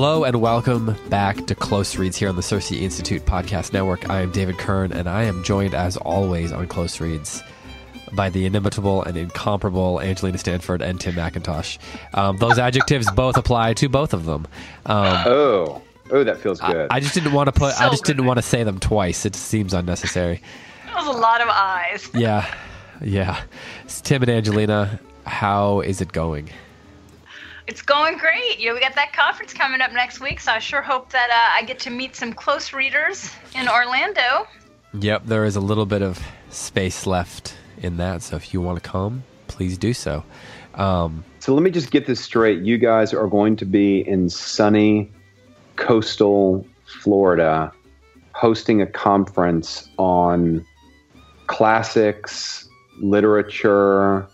Hello and welcome back to Close Reads here on the Circe Institute Podcast Network. I am David Kern and I am joined as always on Close Reads by the inimitable and incomparable Angelina Stanford and Tim McIntosh. Um, those adjectives both apply to both of them. Um, Oh, oh, that feels good. I just didn't want to put. I So just didn't want to say them twice. It seems unnecessary. That was a lot of eyes. Yeah, yeah. It's Tim and Angelina, how is it going? It's going great. You know, we got that conference coming up next week, so I sure hope that uh, I get to meet some close readers in Orlando. Yep, there is a little bit of space left in that, so if you want to come, please do so. Um, so let me just get this straight. You guys are going to be in sunny coastal Florida hosting a conference on classics, literature,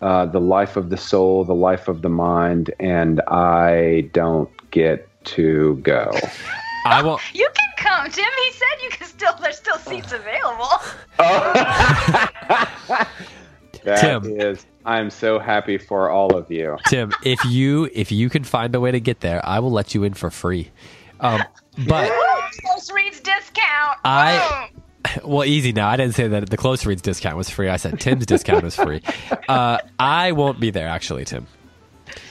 uh, the life of the soul, the life of the mind, and I don't get to go. I will. You can come, Jim. He said you can still. There's still seats available. That Tim. is- I'm so happy for all of you. Tim, if you if you can find a way to get there, I will let you in for free. Um, but Close reads discount. I- well, easy now. I didn't say that the close reads discount was free. I said Tim's discount was free. Uh, I won't be there actually, Tim.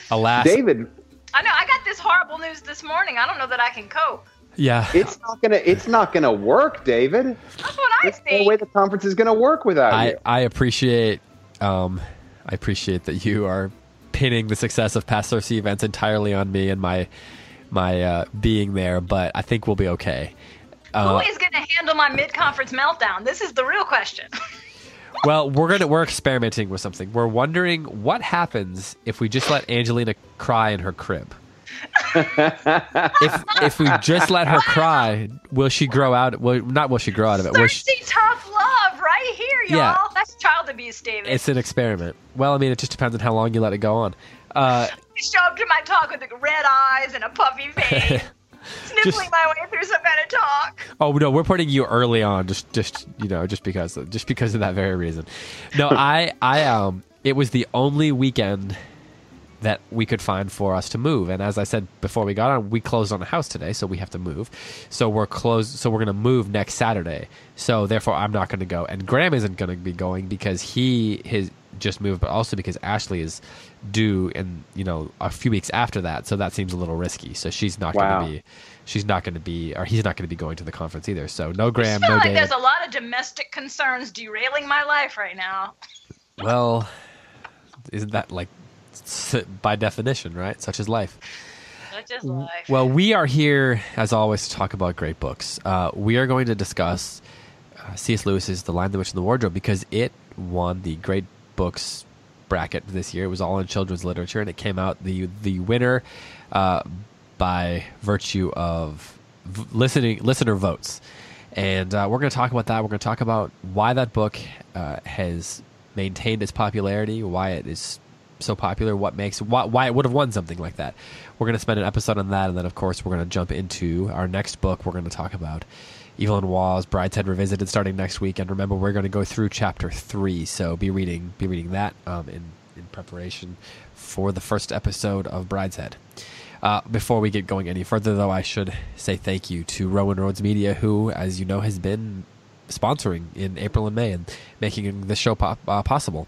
Alas, David, I know. I got this horrible news this morning. I don't know that I can cope. yeah. it's not gonna it's not gonna work, David. That's what I There's no way the conference is gonna work without I, you. I appreciate um, I appreciate that you are pinning the success of past CiRCE events entirely on me and my my uh, being there, but I think we'll be okay. Who Uh, is going to handle my mid-conference meltdown? This is the real question. well, we're gonna we're experimenting with something. We're wondering what happens if we just let Angelina cry in her crib. if if we just let her cry, will she grow out? Will not will she grow out of it? Will she, tough love right here, y'all. Yeah. That's child abuse, David. it's an experiment. Well, I mean, it just depends on how long you let it go on. Uh, show up to my talk with red eyes and a puffy face, sniffling Just- my way through some kind of talk. Oh no, we're putting you early on, just just you know, just because just because of that very reason. No, I I um, it was the only weekend that we could find for us to move, and as I said before we got on, we closed on a house today, so we have to move. So we're closed. So we're gonna move next Saturday. So therefore, I'm not gonna go, and Graham isn't gonna be going because he his just moved, but also because Ashley is due in you know a few weeks after that, so that seems a little risky. So she's not Wow. gonna be she's not going to be, or he's not going to be going to the conference either. So no I Graham, feel no like David. there's a lot of domestic concerns derailing my life right now. Well, isn't that like by definition, right? Such is life. That's just life. Well, we are here as always to talk about great books. Uh, we are going to discuss uh, C.S. Lewis's *The Lion, the Witch, and the Wardrobe* because it won the Great Books bracket this year. It was all in children's literature, and it came out the the winner uh, by virtue of v- listening listener votes. And uh, we're going to talk about that. We're going to talk about why that book uh, has maintained its popularity, why it is so popular, what makes why, why it would have won something like that. We're going to spend an episode on that, and then of course we're going to jump into our next book. We're going to talk about Evelyn Waugh's Brideshead Revisited starting next week, and remember we're going to go through chapter three. So be reading be reading that um, in in preparation for the first episode of Brideshead. Uh, before we get going any further, though, I should say thank you to Roman Roads Media, who, as you know, has been sponsoring in April and May and making this show pop, uh, possible.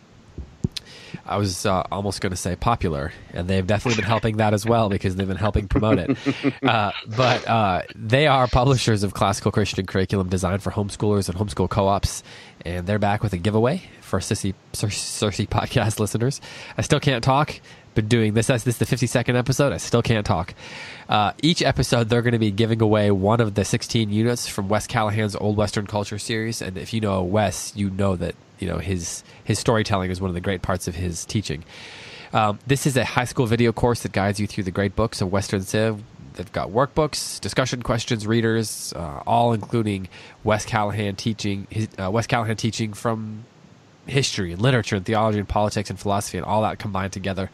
I was uh, almost going to say popular, and they've definitely been helping that as well because they've been helping promote it. Uh, but uh, they are publishers of classical Christian curriculum designed for homeschoolers and homeschool co-ops, and they're back with a giveaway for Sissy Cer- CiRCE podcast listeners. I still can't talk. Been doing this. This is the 52nd episode. I still can't talk. Uh, each episode, they're going to be giving away one of the 16 units from Wes Callahan's Old Western Culture series. And if you know Wes, you know that you know his his storytelling is one of the great parts of his teaching. Um, this is a high school video course that guides you through the great books of Western Civ. They've got workbooks, discussion questions, readers, uh, all including Wes Callahan teaching. His, uh, Wes Callahan teaching from history and literature and theology and politics and philosophy and all that combined together.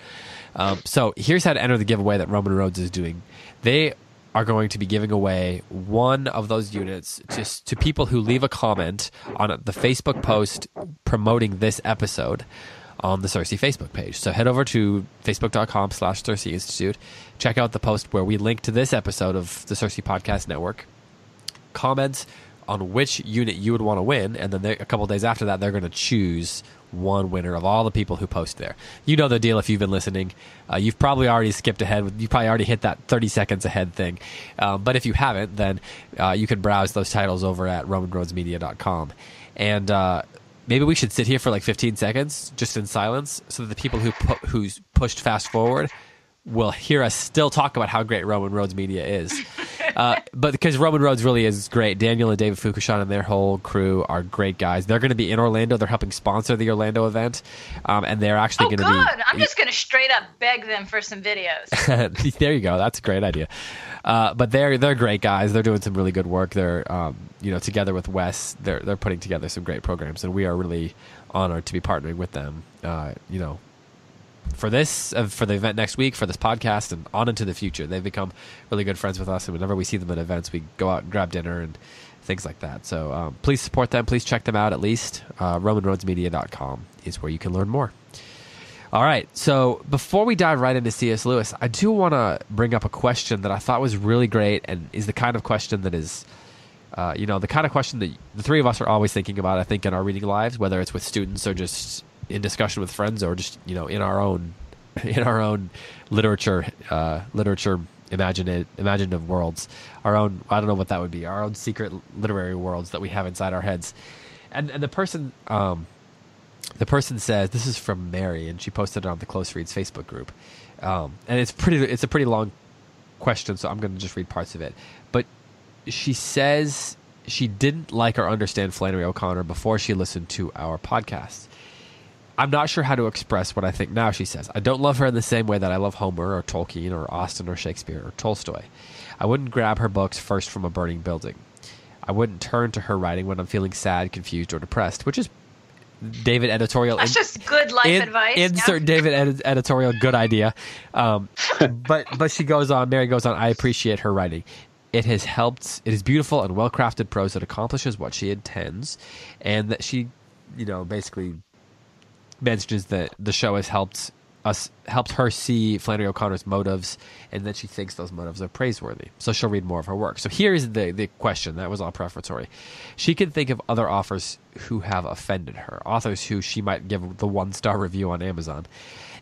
Um, so here's how to enter the giveaway that Roman Roads is doing. They are going to be giving away one of those units just to people who leave a comment on the Facebook post promoting this episode on the CiRCE Facebook page. So head over to facebook.com slash CiRCE Institute. Check out the post where we link to this episode of the CiRCE Podcast Network. Comments on which unit you would want to win, and then a couple days after that, they're going to choose one winner of all the people who post there. You know the deal if you've been listening. Uh, you've probably already skipped ahead. You probably already hit that 30 seconds ahead thing. Um, but if you haven't, then uh, you can browse those titles over at romanroadsmedia.com. And uh, maybe we should sit here for like 15 seconds just in silence so that the people who pu- who's pushed fast forward will hear us still talk about how great Roman Roads Media is. Uh, but because Roman Roads really is great, Daniel and David Foucachon and their whole crew are great guys. They're going to be in Orlando. They're helping sponsor the Orlando event, um, and they're actually Oh, going to be. I'm just going to straight up beg them for some videos. there you go. That's a great idea. Uh, but they're they're great guys. They're doing some really good work. They're um, you know together with Wes, they're they're putting together some great programs, and we are really honored to be partnering with them. Uh, you know, for this uh, for the event next week, for this podcast, and on into the future. They've become really good friends with us, and whenever we see them at events, we go out and grab dinner and things like that. So um, please support them. Please check them out at least. Uh, RomanRoadsMedia.com is where you can learn more. All right. So before we dive right into C.S. Lewis, I do want to bring up a question that I thought was really great and is the kind of question that is, uh, you know, the kind of question that the three of us are always thinking about, I think, in our reading lives, whether it's with students or just in discussion with friends or just, you know, in our own, in our own literature, uh, literature imaginative, imaginative worlds, our own, I don't know what that would be, our own secret literary worlds that we have inside our heads. And, and the person, um, the person says this is from Mary, and she posted it on the Close Reads Facebook group, um, and it's pretty. It's a pretty long question, so I'm going to just read parts of it. But she says she didn't like or understand Flannery O'Connor before she listened to our podcast. I'm not sure how to express what I think now, she says. I don't love her in the same way that I love Homer or Tolkien or Austen or Shakespeare or Tolstoy. I wouldn't grab her books first from a burning building. I wouldn't turn to her writing when I'm feeling sad, confused, or depressed, which is David editorial. That's in- just good life in- advice. Insert yeah. David ed- editorial. Good idea. Um, but but she goes on. Mary goes on. I appreciate her writing. It has helped. It is beautiful and well crafted prose that accomplishes what she intends, and that she, you know, basically mentions that the show has helped us helped her see Flannery O'Connor's motives, and that she thinks those motives are praiseworthy. So she'll read more of her work. So here is the the question. That was all prefatory. She can think of other authors who have offended her, authors who she might give the one star review on Amazon,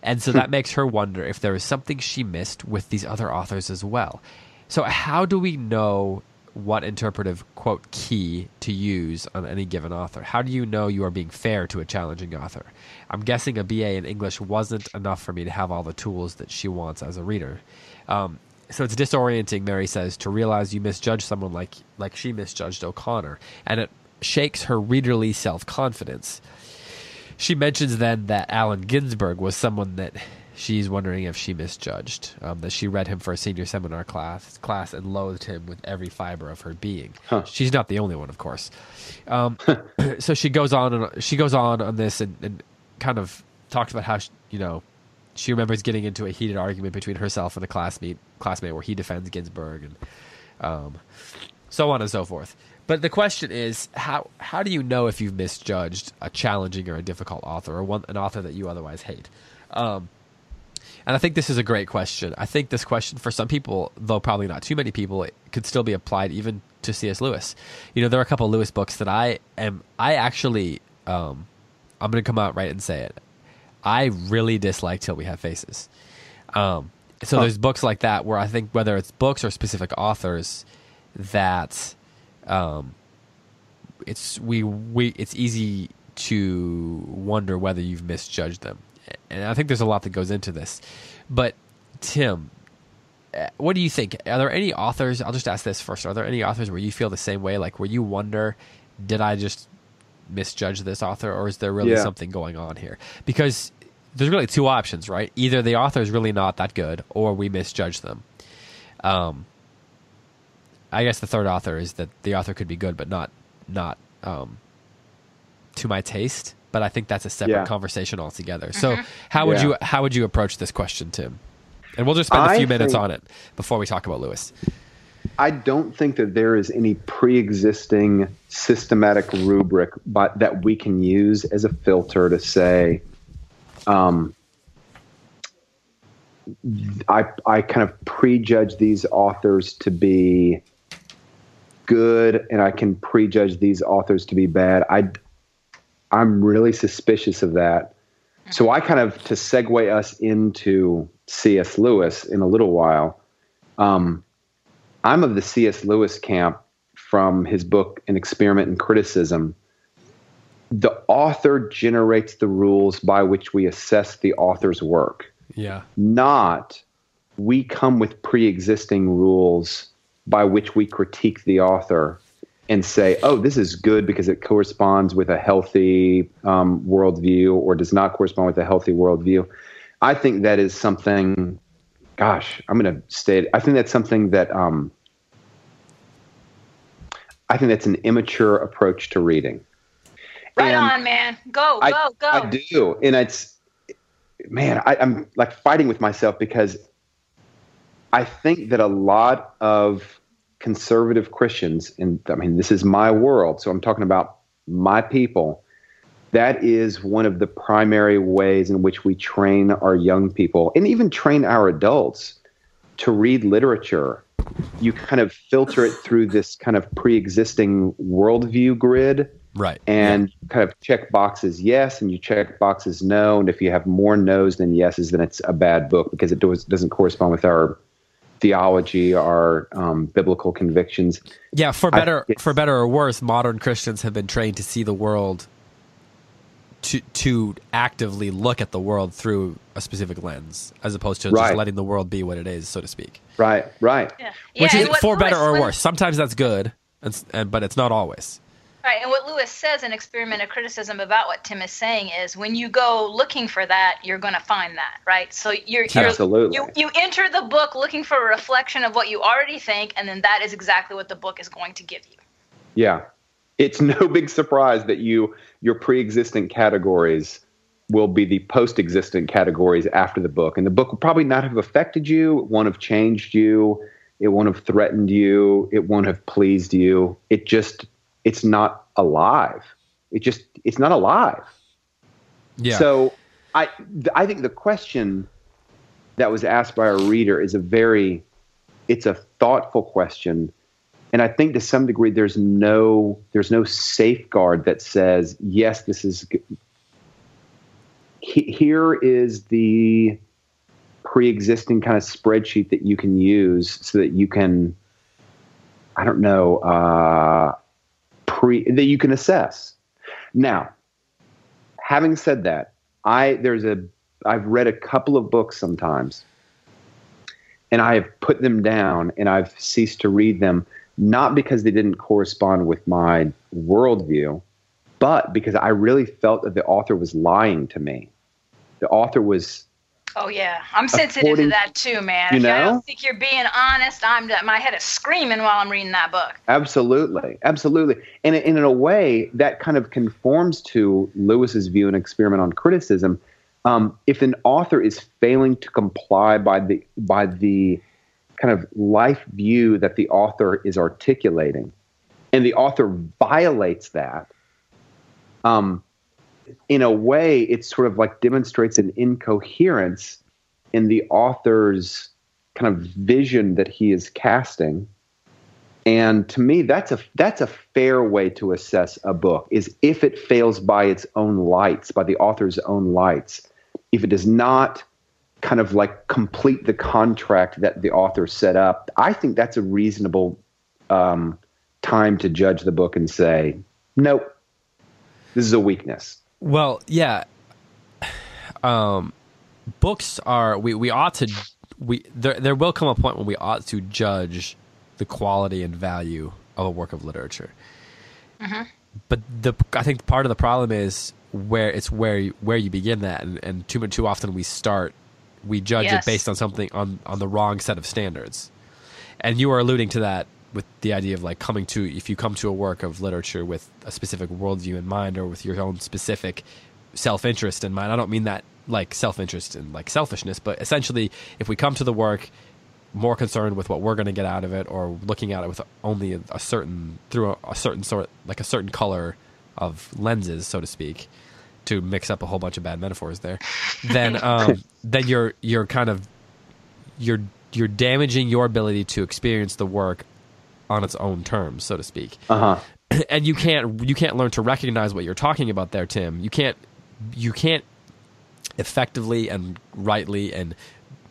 and so that hmm. makes her wonder if there is something she missed with these other authors as well. So how do we know what interpretive quote key to use on any given author? How do you know you are being fair to a challenging author? I'm guessing a BA in English wasn't enough for me to have all the tools that she wants as a reader. Um, so it's disorienting, Mary says, to realize you misjudge someone like like she misjudged O'Connor, and it shakes her readerly self confidence. She mentions then that Allen Ginsberg was someone that she's wondering if she misjudged. Um, that she read him for a senior seminar class, class and loathed him with every fiber of her being. Huh. She's not the only one, of course. Um, so she goes on and she goes on on this and, and kind of talks about how she, you know she remembers getting into a heated argument between herself and a classmate classmate where he defends Ginsberg and um, so on and so forth. But the question is, how how do you know if you've misjudged a challenging or a difficult author or one an author that you otherwise hate? And I think this is a great question. I think this question for some people, though probably not too many people, it could still be applied even to C.S. Lewis. You know, there are a couple of Lewis books that I am I actually um, I'm going to come out right and say it. I really dislike Till We Have Faces. Um, so there's books like that where I think whether it's books or specific authors that um, it's we we it's easy to wonder whether you've misjudged them, and I think there's a lot that goes into this. But Tim, uh, what do you think? Are there any authors? I'll just ask this first. Are there any authors where you feel the same way? Like where you wonder, did I just misjudge this author, or is there really Yeah. something going on here? Because there's really two options, right? Either the author is really not that good, or we misjudge them. Um, I guess the third author is that the author could be good, but not not um, to my taste. But I think that's a separate Yeah. conversation altogether. So how would Yeah. you how would you approach this question, Tim? And we'll just spend a few minutes think- on it before we talk about Lewis. I don't think that there is any pre-existing systematic rubric but that we can use as a filter to say um, I I kind of prejudge these authors to be good, and I can prejudge these authors to be bad. I I'm really suspicious of that. So I kind of to segue us into C.S. Lewis in a little while. Um, I'm of the C.S. Lewis camp from his book An Experiment in Criticism. The author generates the rules by which we assess the author's work Yeah. not we come with pre-existing rules by which we critique the author and say, "Oh, this is good because it corresponds with a healthy um, worldview, or does not correspond with a healthy worldview." I think that is something. Gosh, I'm going to state. I think that's something that. Um, I think that's an immature approach to reading. Right And- on, man. Go, I- go, go. I do, and it's man, I, I'm like fighting with myself because I think that a lot of conservative Christians, and I mean, this is my world, so I'm talking about my people. That is one of the primary ways in which we train our young people and even train our adults to read literature. You kind of filter it through this kind of pre existing worldview grid Right. and kind of check boxes yes and you check boxes no and if you have more no's than yeses then it's a bad book because it does, doesn't correspond with our theology our um, biblical convictions Yeah, for better it's- for better or worse, modern Christians have been trained to see the world to to actively look at the world through a specific lens, as opposed to just letting the world be what it is, so to speak. right right yeah. Which yeah, is what for better Lewis- or when- worse. Sometimes that's good, and, and but it's not always. Right, and what Lewis says in Experiment of Criticism about what Tim is saying is when you go looking for that, you're going to find that, right? So you're, you're Absolutely. you you enter the book looking for a reflection of what you already think, and then that is exactly what the book is going to give you. yeah it's no big surprise that you your pre-existing categories will be the post-existent categories after the book and the book will probably not have affected you it won't have changed you it won't have threatened you it won't have pleased you it just it's not alive. It just it's not alive. Yeah. so I I think the question that was asked by a reader is a very it's a thoughtful question. And I think to some degree there's no there's no safeguard that says yes this is g- here is the pre-existing kind of spreadsheet that you can use so that you can I don't know uh, pre that you can assess now having said that, I there's a I've read a couple of books sometimes, and I have put them down and I've ceased to read them not because they didn't correspond with my worldview, but because I really felt that the author was lying to me. The author was Oh yeah, I'm sensitive According- to that too, man. You if I don't think you're being honest, I'm my head is screaming while I'm reading that book. Absolutely, absolutely, and, and in a way that kind of conforms to Lewis's view and experiment on criticism. Um, if an author is failing to comply by the by the kind of life view that the author is articulating, and the author violates that, um, in a way, it sort of like demonstrates an incoherence in the author's kind of vision that he is casting. And to me, that's a that's a fair way to assess a book is if it fails by its own lights, by the author's own lights, if it does not kind of like complete the contract that the author set up. I think that's a reasonable um, time to judge the book and say, nope, this is a weakness. Well, yeah. Um, books are we, we ought to we there there will come a point when we ought to judge the quality and value of a work of literature. But the I think part of the problem is where it's where you, where you begin that, and, and too much too often we start we judge Yes. it based on something on on the wrong set of standards. And you are alluding to that with the idea of like coming to if you come to a work of literature with a specific worldview in mind or with your own specific self interest in mind. I don't mean that like self interest and like selfishness, but essentially if we come to the work more concerned with what we're going to get out of it or looking at it with only a, a certain through a, a certain sort like a certain color of lenses so to speak to mix up a whole bunch of bad metaphors there, then um, then you're you're kind of you're you're damaging your ability to experience the work on its own terms, so to speak. Uh huh. and you can't you can't learn to recognize what you're talking about there, Tim. You can't you can't effectively and rightly and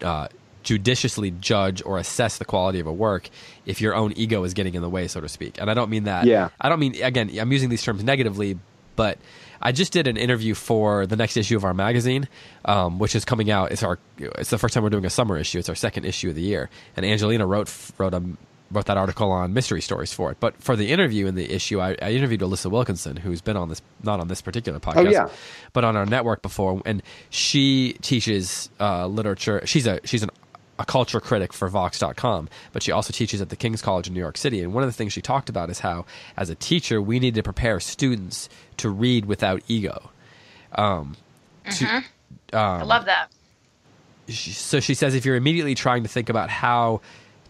uh, judiciously judge or assess the quality of a work if your own ego is getting in the way, so to speak. And I don't mean that. Yeah. I don't mean again. I'm using these terms negatively, but I just did an interview for the next issue of our magazine, um, which is coming out. It's our it's the first time we're doing a summer issue. It's our second issue of the year, and Angelina wrote wrote a wrote that article on mystery stories for it. But for the interview in the issue, I, I interviewed Alissa Wilkinson, who's been on this not on this particular podcast, yeah. but on our network before, and she teaches uh, literature. She's a she's an a culture critic for Vox.com, but she also teaches at the King's College in New York City. And one of the things she talked about is how, as a teacher, we need to prepare students to read without ego. Um, to- I love that. she, so she says if you're immediately trying to think about how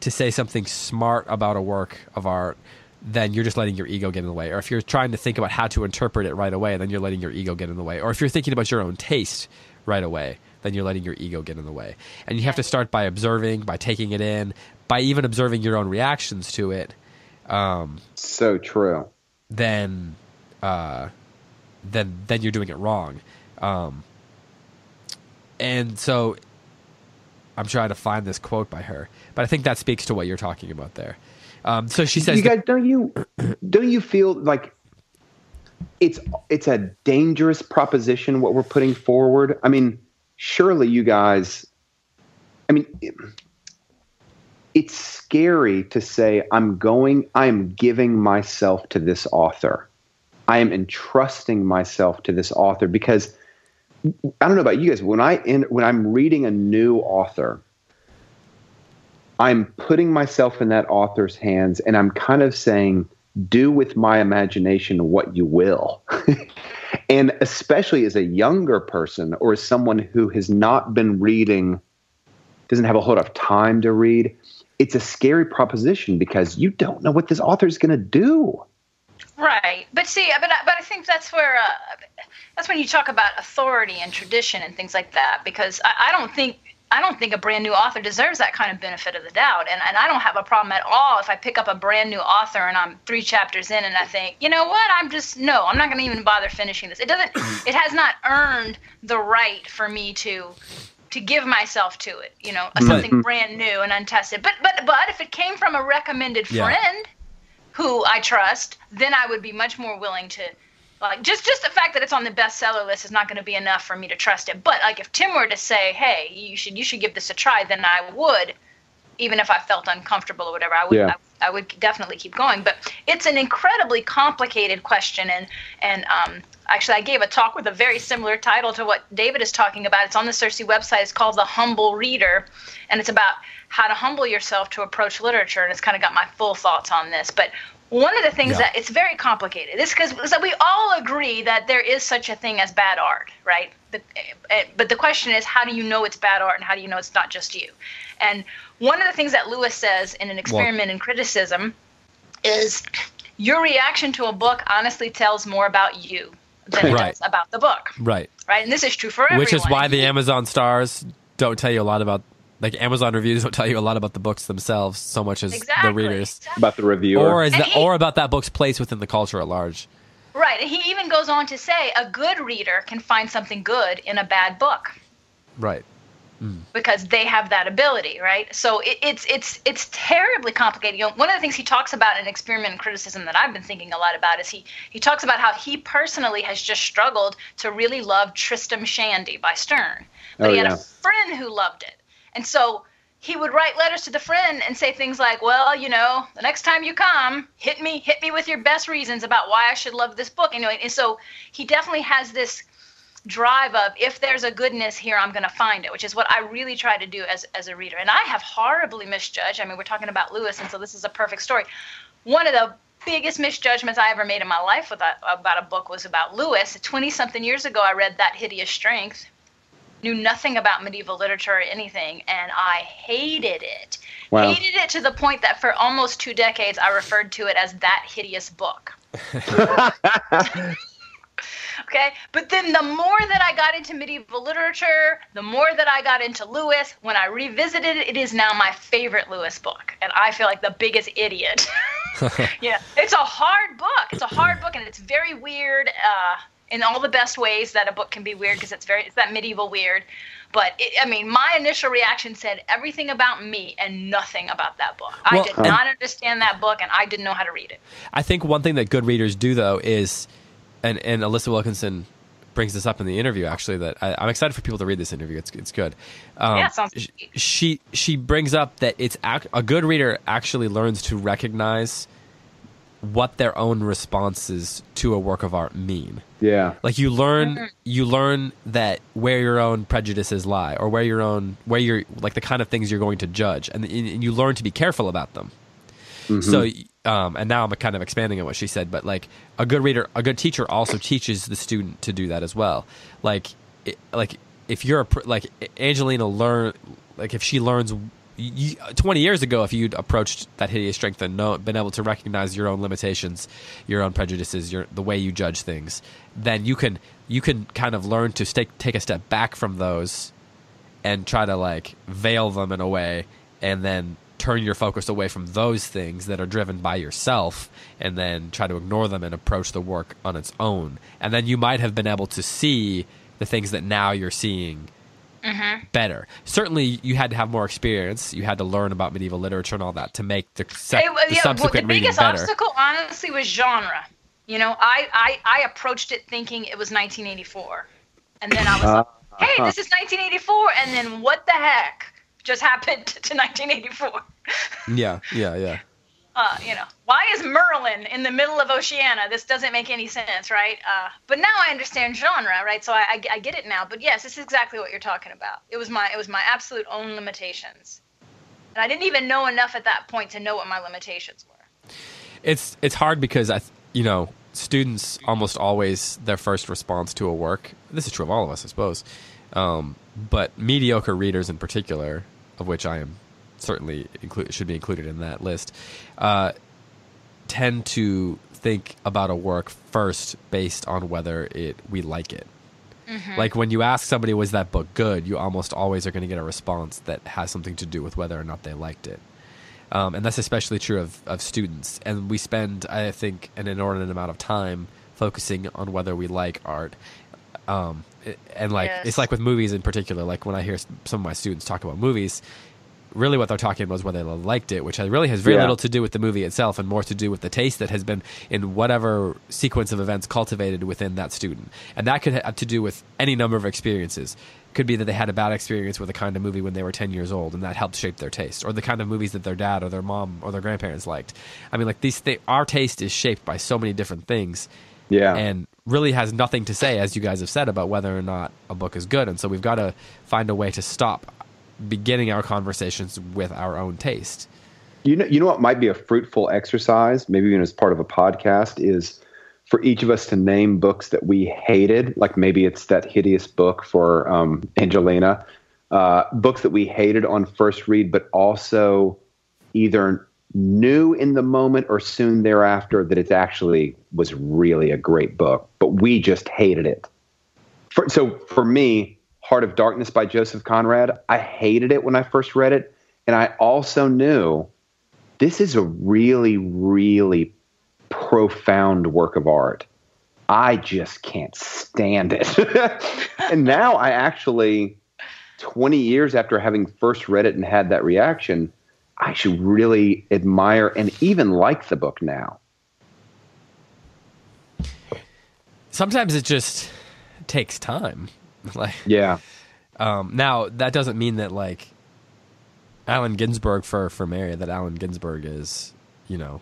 to say something smart about a work of art, then you're just letting your ego get in the way. Or if you're trying to think about how to interpret it right away, then you're letting your ego get in the way. Or if you're thinking about your own taste right away, then you're letting your ego get in the way. And you have to start by observing, by taking it in, by even observing your own reactions to it. Um, So true. then uh, then then you're doing it wrong. Um, and so I'm trying to find this quote by her, but I think that speaks to what you're talking about there. Um, so she says, you guys don't you don't you feel like it's it's a dangerous proposition what we're putting forward i mean surely you guys i mean it- it's scary to say i'm going i'm giving myself to this author i am entrusting myself to this author because i don't know about you guys when i in, when i'm reading a new author I'm putting myself in that author's hands and I'm kind of saying, do with my imagination what you will. and especially as a younger person or as someone who has not been reading, doesn't have a whole lot of time to read, it's a scary proposition because you don't know what this author is going to do. Right, but see, but I, but I think that's where uh, that's when you talk about authority and tradition and things like that. Because I, I don't think I don't think a brand new author deserves that kind of benefit of the doubt, and and I don't have a problem at all if I pick up a brand new author and I'm three chapters in and I think, you know what, I'm just no, I'm not going to even bother finishing this. It doesn't, it has not earned the right for me to to give myself to it, you know, something mm-hmm. brand new and untested. But but but if it came from a recommended Yeah. friend who I trust, then I would be much more willing to like just just the fact that it's on the bestseller list is not going to be enough for me to trust it. But like if Tim were to say, "Hey, you should you should give this a try," then I would even if I felt uncomfortable or whatever, I would Yeah. I, I would definitely keep going. But it's an incredibly complicated question, and and um, actually, I gave a talk with a very similar title to what David is talking about. It's on the CiRCE website. It's called The Humble Reader, and it's about how to humble yourself to approach literature. And it's kind of got my full thoughts on this, but. One of the things Yeah. that it's very complicated. This because so we all agree that there is such a thing as bad art, right? But, eh, but the question is, how do you know it's bad art, and how do you know it's not just you? And one of the things that Lewis says in an experiment in criticism is your reaction to a book honestly tells more about you than it Right. does about the book, right. right? And this is true for everyone. Which is why the Amazon stars don't tell you a lot about, like Amazon reviews don't tell you a lot about the books themselves so much as exactly, the readers, exactly. About the reviewer. or as And the, he- or about that book's place within the culture at large. Right. He even goes on to say a good reader can find something good in a bad book. Right. Hmm. because they have that ability, right? So it, it's it's it's terribly complicated. You know, one of the things he talks about in experiment and criticism that I've been thinking a lot about is he he talks about how he personally has just struggled to really love Tristram Shandy by Sterne, but Oh, he had yeah. a friend who loved it, and so he would write letters to the friend and say things like, "Well, you know, the next time you come, hit me hit me with your best reasons about why I should love this book." Anyway, and so he definitely has this drive of if there's a goodness here i'm going to find it which is what i really try to do as, as a reader. And i have horribly misjudged i mean we're talking about lewis and so this is a perfect story. One of the biggest misjudgments i ever made in my life with a, about a book was about lewis. 20 something years ago i read that hideous strength knew nothing about medieval literature or anything and i hated it Wow. hated it to the point that for almost two decades i referred to it as that hideous book Okay, but then the more that I got into medieval literature, the more that I got into Lewis. When I revisited it, it is now my favorite Lewis book, and I feel like the biggest idiot. yeah, it's a hard book. It's a hard book, and it's very weird uh, in all the best ways that a book can be weird because it's very it's that medieval weird. But it, I mean, my initial reaction said everything about me and nothing about that book. Well, I did and- not understand that book, and I didn't know how to read it. I think one thing that good readers do though is, and and Alissa Wilkinson brings this up in the interview actually that I, I'm excited for people to read this interview. It's it's good. Um, Yeah, sounds sh- She she brings up that it's ac- a good reader actually learns to recognize what their own responses to a work of art mean. Yeah. Like you learn Mm-hmm. you learn that where your own prejudices lie or where your own where you're like the kind of things you're going to judge and, and you learn to be careful about them. So um, and now I'm kind of expanding on what she said, but like a good reader, a good teacher also teaches the student to do that as well. Like it, like if you're a, pr- like Angelina learn like if she learns you, 20 years ago if you'd approached that hideous strength and know, been able to recognize your own limitations your own prejudices your the way you judge things then you can you can kind of learn to stay, take a step back from those and try to like veil them in a way and then turn your focus away from those things that are driven by yourself and then try to ignore them and approach the work on its own. And then you might have been able to see the things that now you're seeing Mm-hmm. better. Certainly, you had to have more experience. You had to learn about medieval literature and all that to make the, sec- It was- the yeah, well, the reading biggest better. obstacle, honestly, was genre. You know, I, I, I approached it thinking it was 1984, and then I was like, "Hey, this is 1984," and then what the heck just happened to 1984? Yeah, yeah, yeah. Uh, you know, why is Merlin in the middle of Oceania? This doesn't make any sense, right? Uh, but now I understand genre, right? So I, I, I get it now. But yes, this is exactly what you're talking about. It was my, it was my absolute own limitations, and I didn't even know enough at that point to know what my limitations were. It's it's hard because I, you know, students almost always their first response to a work. This is true of all of us, I suppose. Um, but mediocre readers in particular, of which I am certainly include, should be included in that list, uh, tend to think about a work first based on whether it we like it. Like when you ask somebody, "Was that book good?" You almost always are going to get a response that has something to do with whether or not they liked it. Um, and that's especially true of, of students. And we spend, I think, an inordinate amount of time focusing on whether we like art. Um, and like Yes. it's like with movies in particular. Like when I hear some of my students talk about movies, really what they're talking about is whether they liked it, which really has very Yeah. little to do with the movie itself and more to do with the taste that has been in whatever sequence of events cultivated within that student. And that could have to do with any number of experiences. Could be that they had a bad experience with a kind of movie when they were 10 years old and that helped shape their taste, or the kind of movies that their dad or their mom or their grandparents liked. I mean, like these, th- our taste is shaped by so many different things Yeah. and really has nothing to say, as you guys have said, about whether or not a book is good. And so we've got to find a way to stop beginning our conversations with our own taste. You know, you know what might be a fruitful exercise, maybe even as part of a podcast, is for each of us to name books that we hated. Like maybe it's that hideous book for um, Angelina, uh, books that we hated on first read, but also either knew in the moment or soon thereafter that it actually was really a great book, but we just hated it. For, so for me, Heart of Darkness by Joseph Conrad, I hated it when I first read it. And I also knew this is a really, really profound work of art. I just can't stand it. and now I actually, 20 years after having first read it and had that reaction, I should really admire and even like the book now. Sometimes it just takes time. Like Yeah. um, now, that doesn't mean that like Allen Ginsberg for for Mary that Allen Ginsberg is, you know,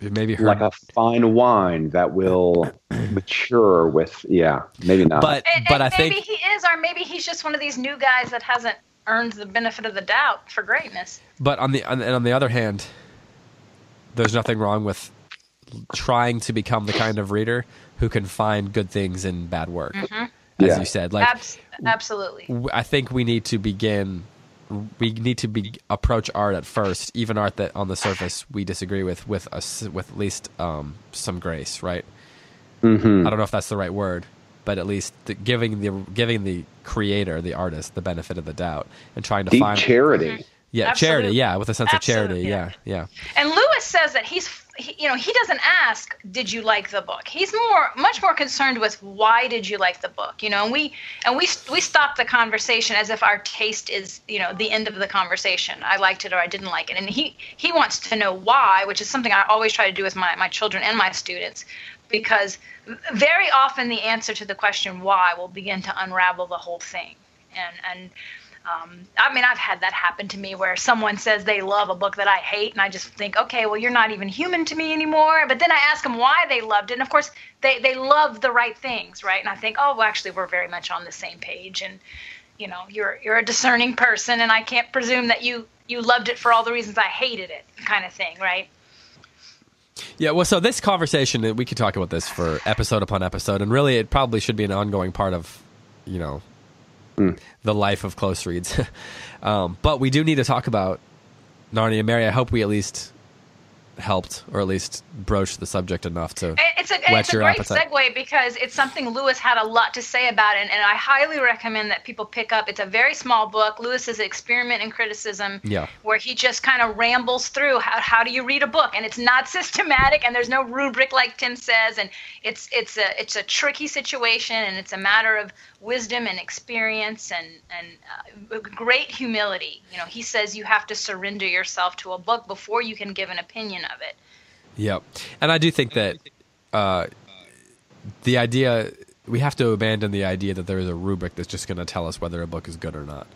maybe her Like a fine wine that will mature with, yeah, maybe not. but And, but and I maybe think he is, or maybe he's just one of these new guys that hasn't earned the benefit of the doubt for greatness. But on the on, and on the other hand, there's nothing wrong with trying to become the kind of reader who can find good things in bad work. As Yeah. you said, like Abs- absolutely. w- I think we need to begin. We need to be approach art at first, even art that on the surface we disagree with, with us with at least um, some grace, right? Mhm. I don't know if that's the right word, but at least the, giving the giving the creator, the artist, the benefit of the doubt, and trying to Deep find charity. yeah Absolutely. charity, yeah, with a sense of charity, Absolutely. yeah, yeah, And Lewis says that he's, he, you know, he doesn't ask, "Did you like the book?" He's more, much more concerned with why did you like the book, you know. And we, and we, we stop the conversation as if our taste is, you know, the end of the conversation. I liked it or I didn't like it, and he, he wants to know why, which is something I always try to do with my, my children and my students, because very often the answer to the question why will begin to unravel the whole thing, and and. Um, I mean, I've had that happen to me where someone says they love a book that I hate, and I just think, okay, well, you're not even human to me anymore. But then I ask them why they loved it, and of course, they they love the right things, right? And I think, oh, well, actually, we're very much on the same page, and you know, you're you're a discerning person, and I can't presume that you you loved it for all the reasons I hated it, kind of thing, right? yeah. Well, so this conversation, uh, we could talk about this for episode upon episode, and really, it probably should be an ongoing part of, you know, the life of close reads. um, but we do need to talk about Narnia Mary. I hope we at least helped, or at least broached the subject enough to. It's a, Whet it's a your great appetite. segue because it's something Lewis had a lot to say about it, and I highly recommend that people pick up. It's a very small book. Lewis's experiment in criticism, Yeah. where he just kind of rambles through how, how do you read a book, and it's not systematic, and there's no rubric like Tim says, and it's it's a it's a tricky situation, and it's a matter of wisdom and experience and and uh, great humility. You know, he says you have to surrender yourself to a book before you can give an opinion of it. Yep. And I do think that uh, the idea we have to abandon the idea that there is a rubric that's just going to tell us whether a book is good or not.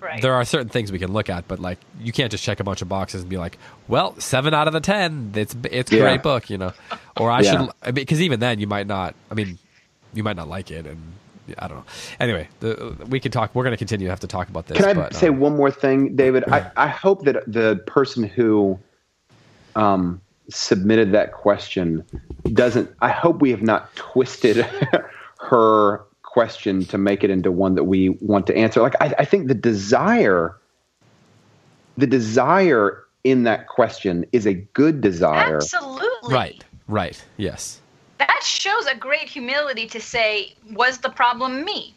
Right. There are certain things we can look at, but like you can't just check a bunch of boxes and be like, "Well, seven out of the ten, it's it's a Yeah. great book," you know. Or I Yeah. should because even then you might not. I mean, you might not like it, and I don't know. Anyway, the, we can talk. We're going to continue to have to talk about this. Can I but, say um, one more thing, David? I, I hope that the person who um, submitted that question doesn't. I hope we have not twisted her question to make it into one that we want to answer. Like I, I think the desire, the desire in that question is a good desire. Absolutely. right, right, yes, That shows a great humility to say, was the problem me?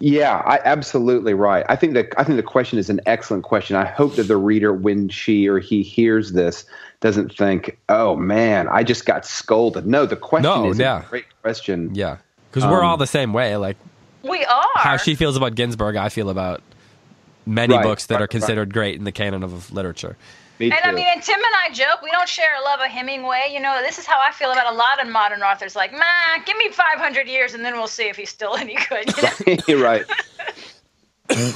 Yeah, I absolutely right. I think that I think the question is an excellent question. I hope that the reader, when she or he hears this, doesn't think, "Oh man, I just got scolded." No, the question No, is yeah. a great question. yeah, because we're Um, all the same way. Like We are. how she feels about Ginsberg, I feel about many Right, books that right, are right. considered great in the canon of literature. Me and too. I mean, and Tim and I joke, we don't share a love of Hemingway. You know, this is how I feel about a lot of modern authors. Like, man, give me 500 years and then we'll see if he's still any good. You know? You're right.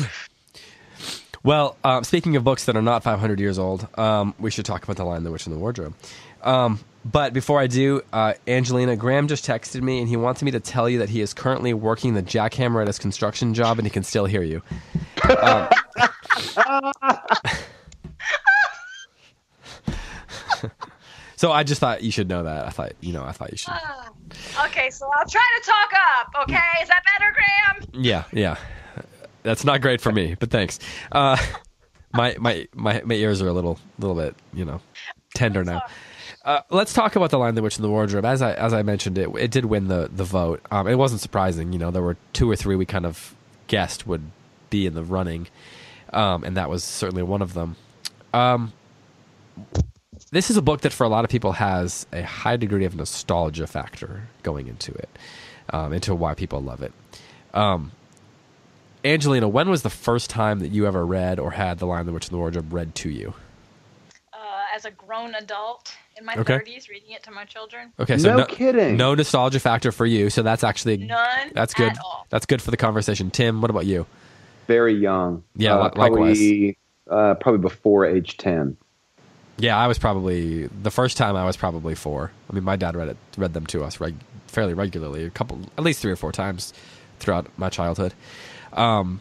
Well, uh, speaking of books that are not 500 years old, um, we should talk about The Lion, the Witch, and the Wardrobe. Um, but before I do, uh, Angelina Graham just texted me, and he wants me to tell you that he is currently working the jackhammer at his construction job, and he can still hear you. Um, so I just thought you should know that. I thought, you know, I thought you should. okay, so I'll try to talk up. Okay, is that better, Graham? Yeah, yeah. That's not great for me, but thanks. Uh, my, my my my ears are a little little bit, you know, tender now. Uh, let's talk about the line, the Witch, and the Wardrobe. As I as I mentioned, it it did win the the vote. Um, it wasn't surprising, you know. There were two or three we kind of guessed would be in the running, um, and that was certainly one of them. Um, this is a book that for a lot of people has a high degree of nostalgia factor going into it, um, into why people love it. Angelina, when was the first time that you ever read or had The Lion, the Witch, and the Wardrobe read to you? Uh, as a grown adult in my Okay. 30s, reading it to my children. Okay, so No kidding. no nostalgia factor for you. So that's actually None That's good. at all. That's good for the conversation. Tim, what about you? Very young. Yeah, uh, li- likewise. probably, uh, probably before age ten. Yeah, I was probably the first time I was probably four. I mean, my dad read it, read them to us reg- fairly regularly, a couple, at least three or four times throughout my childhood. Um,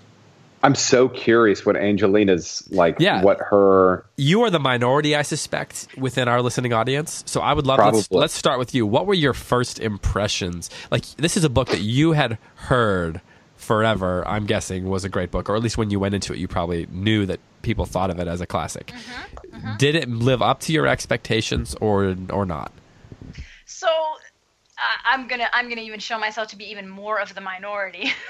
I'm so curious what Angelina's like. Yeah. What her you are the minority, I suspect, within our listening audience. So I would love let's, let's start with you. What were your first impressions? Like this is a book that you had heard forever. I'm guessing was a great book, or at least when you went into it, you probably knew that people thought of it as a classic. Mm-hmm, mm-hmm. Did it live up to your expectations, or or not? So I, I'm gonna I'm gonna even show myself to be even more of the minority.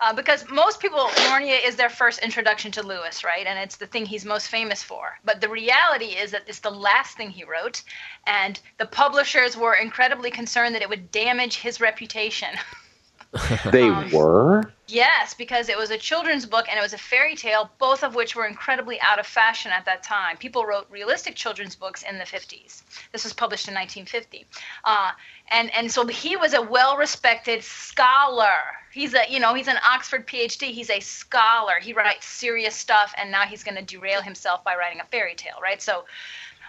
Uh, because most people, Narnia is their first introduction to Lewis, right? And it's the thing he's most famous for. But the reality is that it's the last thing he wrote, and the publishers were incredibly concerned that it would damage his reputation. they um, were? Yes, because it was a children's book and it was a fairy tale, both of which were incredibly out of fashion at that time. People wrote realistic children's books in the 50s. This was published in 1950. Uh, and, and so he was a well respected scholar. He's a, you know, he's an Oxford PhD. He's a scholar. He writes serious stuff, and now he's going to derail himself by writing a fairy tale, right? So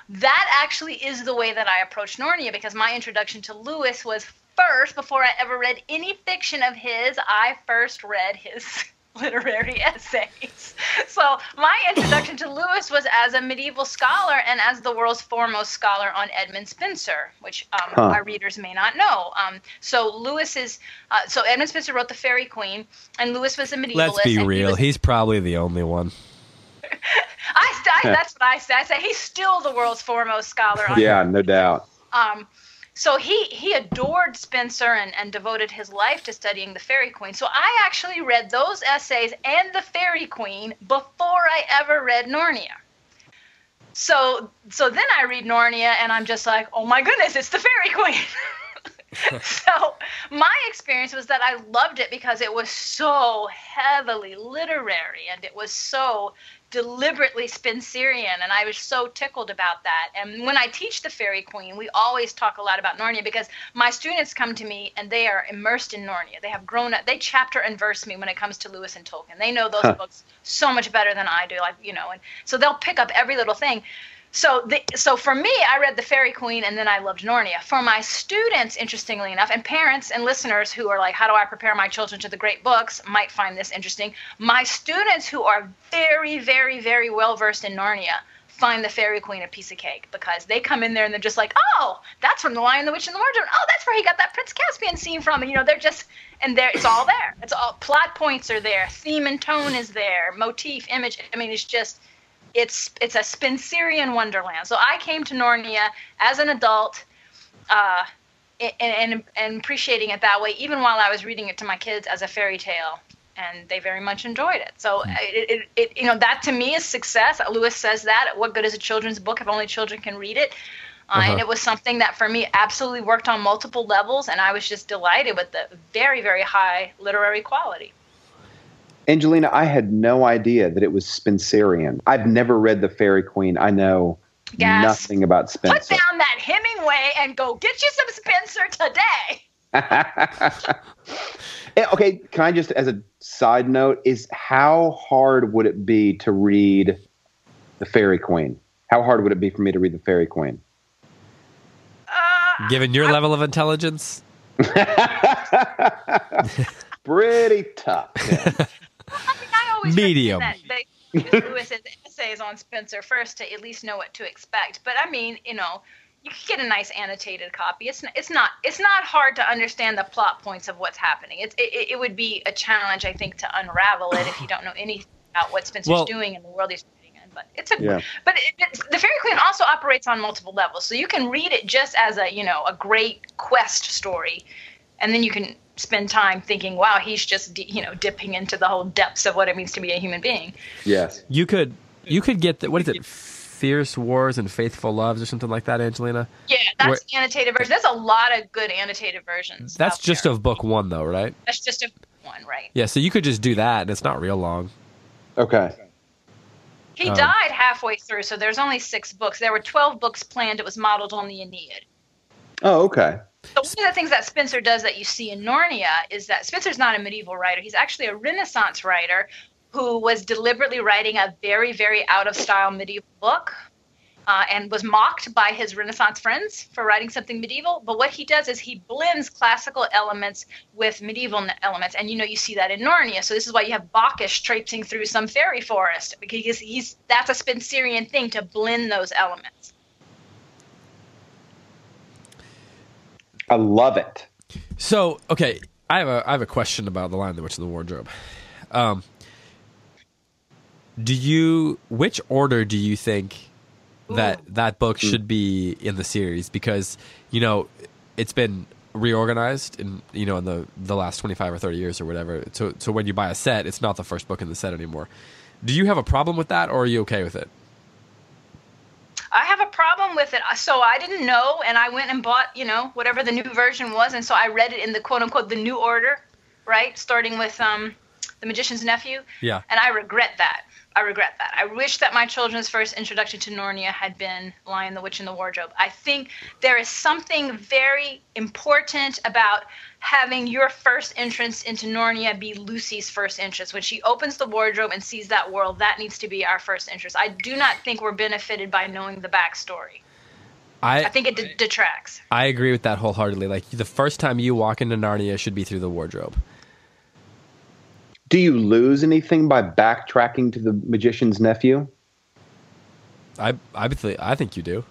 that actually is the way that I approach Narnia because my introduction to Lewis was first, before I ever read any fiction of his, I first read his literary essays. So my introduction to Lewis was as a medieval scholar and as the world's foremost scholar on Edmund Spenser, which um, huh. our readers may not know. Um, so Lewis is uh, so Edmund Spenser wrote the Faerie Queene, and Lewis was a medievalist. Let's be real; he was, he's probably the only one. I, I, that's what I say. I say he's still the world's foremost scholar. On yeah, no doubt. Um, so he he adored Spenser and, and devoted his life to studying the Faerie Queene. So I actually read those essays and the Faerie Queene before I ever read Narnia. So so then I read Narnia and I'm just like, oh my goodness, it's the Faerie Queene. so my experience was that I loved it because it was so heavily literary and it was so deliberately Spenserian, and I was so tickled about that. And when I teach the Faerie Queene, we always talk a lot about Narnia because my students come to me and they are immersed in Narnia. They have grown up. They chapter and verse me when it comes to Lewis and Tolkien. They know those huh. books so much better than I do. Like you know, and so they'll pick up every little thing. So, the, so for me, I read The Faerie Queene and then I loved Narnia. For my students, interestingly enough, and parents and listeners who are like, how do I prepare my children to the great books, might find this interesting. My students who are very, very, very well versed in Narnia find the Faerie Queene a piece of cake because they come in there and they're just like, oh, that's from The Lion, the Witch, and the Wardrobe. Oh, that's where he got that Prince Caspian scene from. And, you know, they're just, and there, it's all there. It's all, plot points are there, theme and tone is there, motif, image. I mean, it's just, it's it's a Spenserian wonderland. So I came to Narnia as an adult, uh, and, and, and appreciating it that way, even while I was reading it to my kids as a fairy tale, and they very much enjoyed it. So hmm. it, it, it you know that to me is success. Lewis says that. What good is a children's book if only children can read it? Uh, uh-huh. And it was something that for me absolutely worked on multiple levels, and I was just delighted with the very very high literary quality. Angelina, I had no idea that it was Spenserian. I've never read The Faerie Queene. I know yes. nothing about Spenser. Put down that Hemingway and go get you some Spenser today. okay, can I just, as a side note, is how hard would it be to read The Faerie Queene? How hard would it be for me to read The Faerie Queene? Uh, Given your I, level of intelligence? Pretty tough. Yeah. I mean, I always medium. That they Lewis's essays on Spenser first to at least know what to expect. But I mean, you know, you can get a nice annotated copy. It's not, it's not it's not hard to understand the plot points of what's happening. It's it, it would be a challenge, I think, to unravel it if you don't know anything about what Spenser's well, doing in the world he's writing in. But it's a yeah. but it, it, the Faerie Queene also operates on multiple levels, so you can read it just as a you know a great quest story, and then you can spend time thinking, wow, he's just you know dipping into the whole depths of what it means to be a human being. Yes, you could you could get the, what is it? Fierce Wars and Faithful Loves or something like that, Angelina. Yeah, that's Where, the annotated version. There's a lot of good annotated versions. That's just there. of book one, though, right? That's just of one, right? Yeah, so you could just do that, and it's not real long. Okay. He um, died halfway through, so there's only six books. There were 12 books planned. It was modeled on the Aeneid. Oh, okay. So one of the things that Spenser does that you see in Narnia is that Spenser's not a medieval writer. He's actually a Renaissance writer who was deliberately writing a very, very out of style medieval book. Uh, and was mocked by his Renaissance friends for writing something medieval. But what he does is he blends classical elements with medieval elements, and you know you see that in Narnia. So this is why you have Bacchus traipsing through some fairy forest because he's that's a Spenserian thing to blend those elements. I love it. So, okay, I have a I have a question about the Lion the Witch, and the Wardrobe. Um, do you which order do you think that Ooh. that book should be in the series? Because you know it's been reorganized in you know in the the last 25 or 30 years or whatever so so when you buy a set it's not the first book in the set anymore do you have a problem with that or are you okay with it I have a problem with it. So I didn't know, and I went and bought, you know, whatever the new version was, and so I read it in the quote unquote the new order, right? Starting with um, the Magician's Nephew. Yeah. And I regret that. I regret that. I wish that my children's first introduction to Narnia had been Lion, the Witch, and the Wardrobe. I think there is something very important about having your first entrance into Narnia be Lucy's first entrance. When she opens the wardrobe and sees that world, that needs to be our first entrance. I do not think we're benefited by knowing the backstory. I, I think it d- detracts. I agree with that wholeheartedly. Like the first time you walk into Narnia should be through the wardrobe. Do you lose anything by backtracking to the magician's nephew? I I th- I think you do.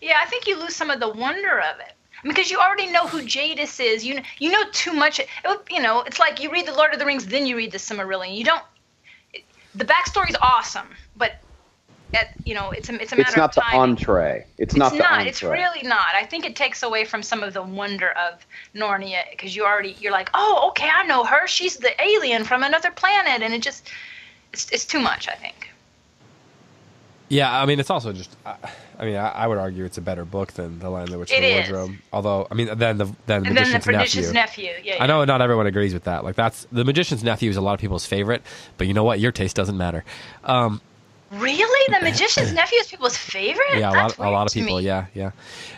Yeah, I think you lose some of the wonder of it because you already know who Jadis is. You you know too much. It, you know, it's like you read the Lord of the Rings, then you read the Silmarillion. You don't. It, the backstory's awesome, but at, you know, it's a it's a matter it's not of time. the entree. It's, It's not the entree. It's really not. I think it takes away from some of the wonder of Narnia because you already you're like, oh, okay, I know her. She's the alien from another planet, and it just it's it's too much. I think. Yeah, I mean it's also just. I, I mean, I, I would argue it's a better book than The Lion, the Witch, and the is. Wardrobe. Although, I mean, then the then the And then the Magician's Nephew. nephew. Yeah, yeah. I know not everyone agrees with that. Like that's the Magician's Nephew is a lot of people's favorite, but you know what? Your taste doesn't matter. Um, Really, the Magician's nephew is people's favorite. yeah, a That's lot, a lot of people. me. Yeah, yeah.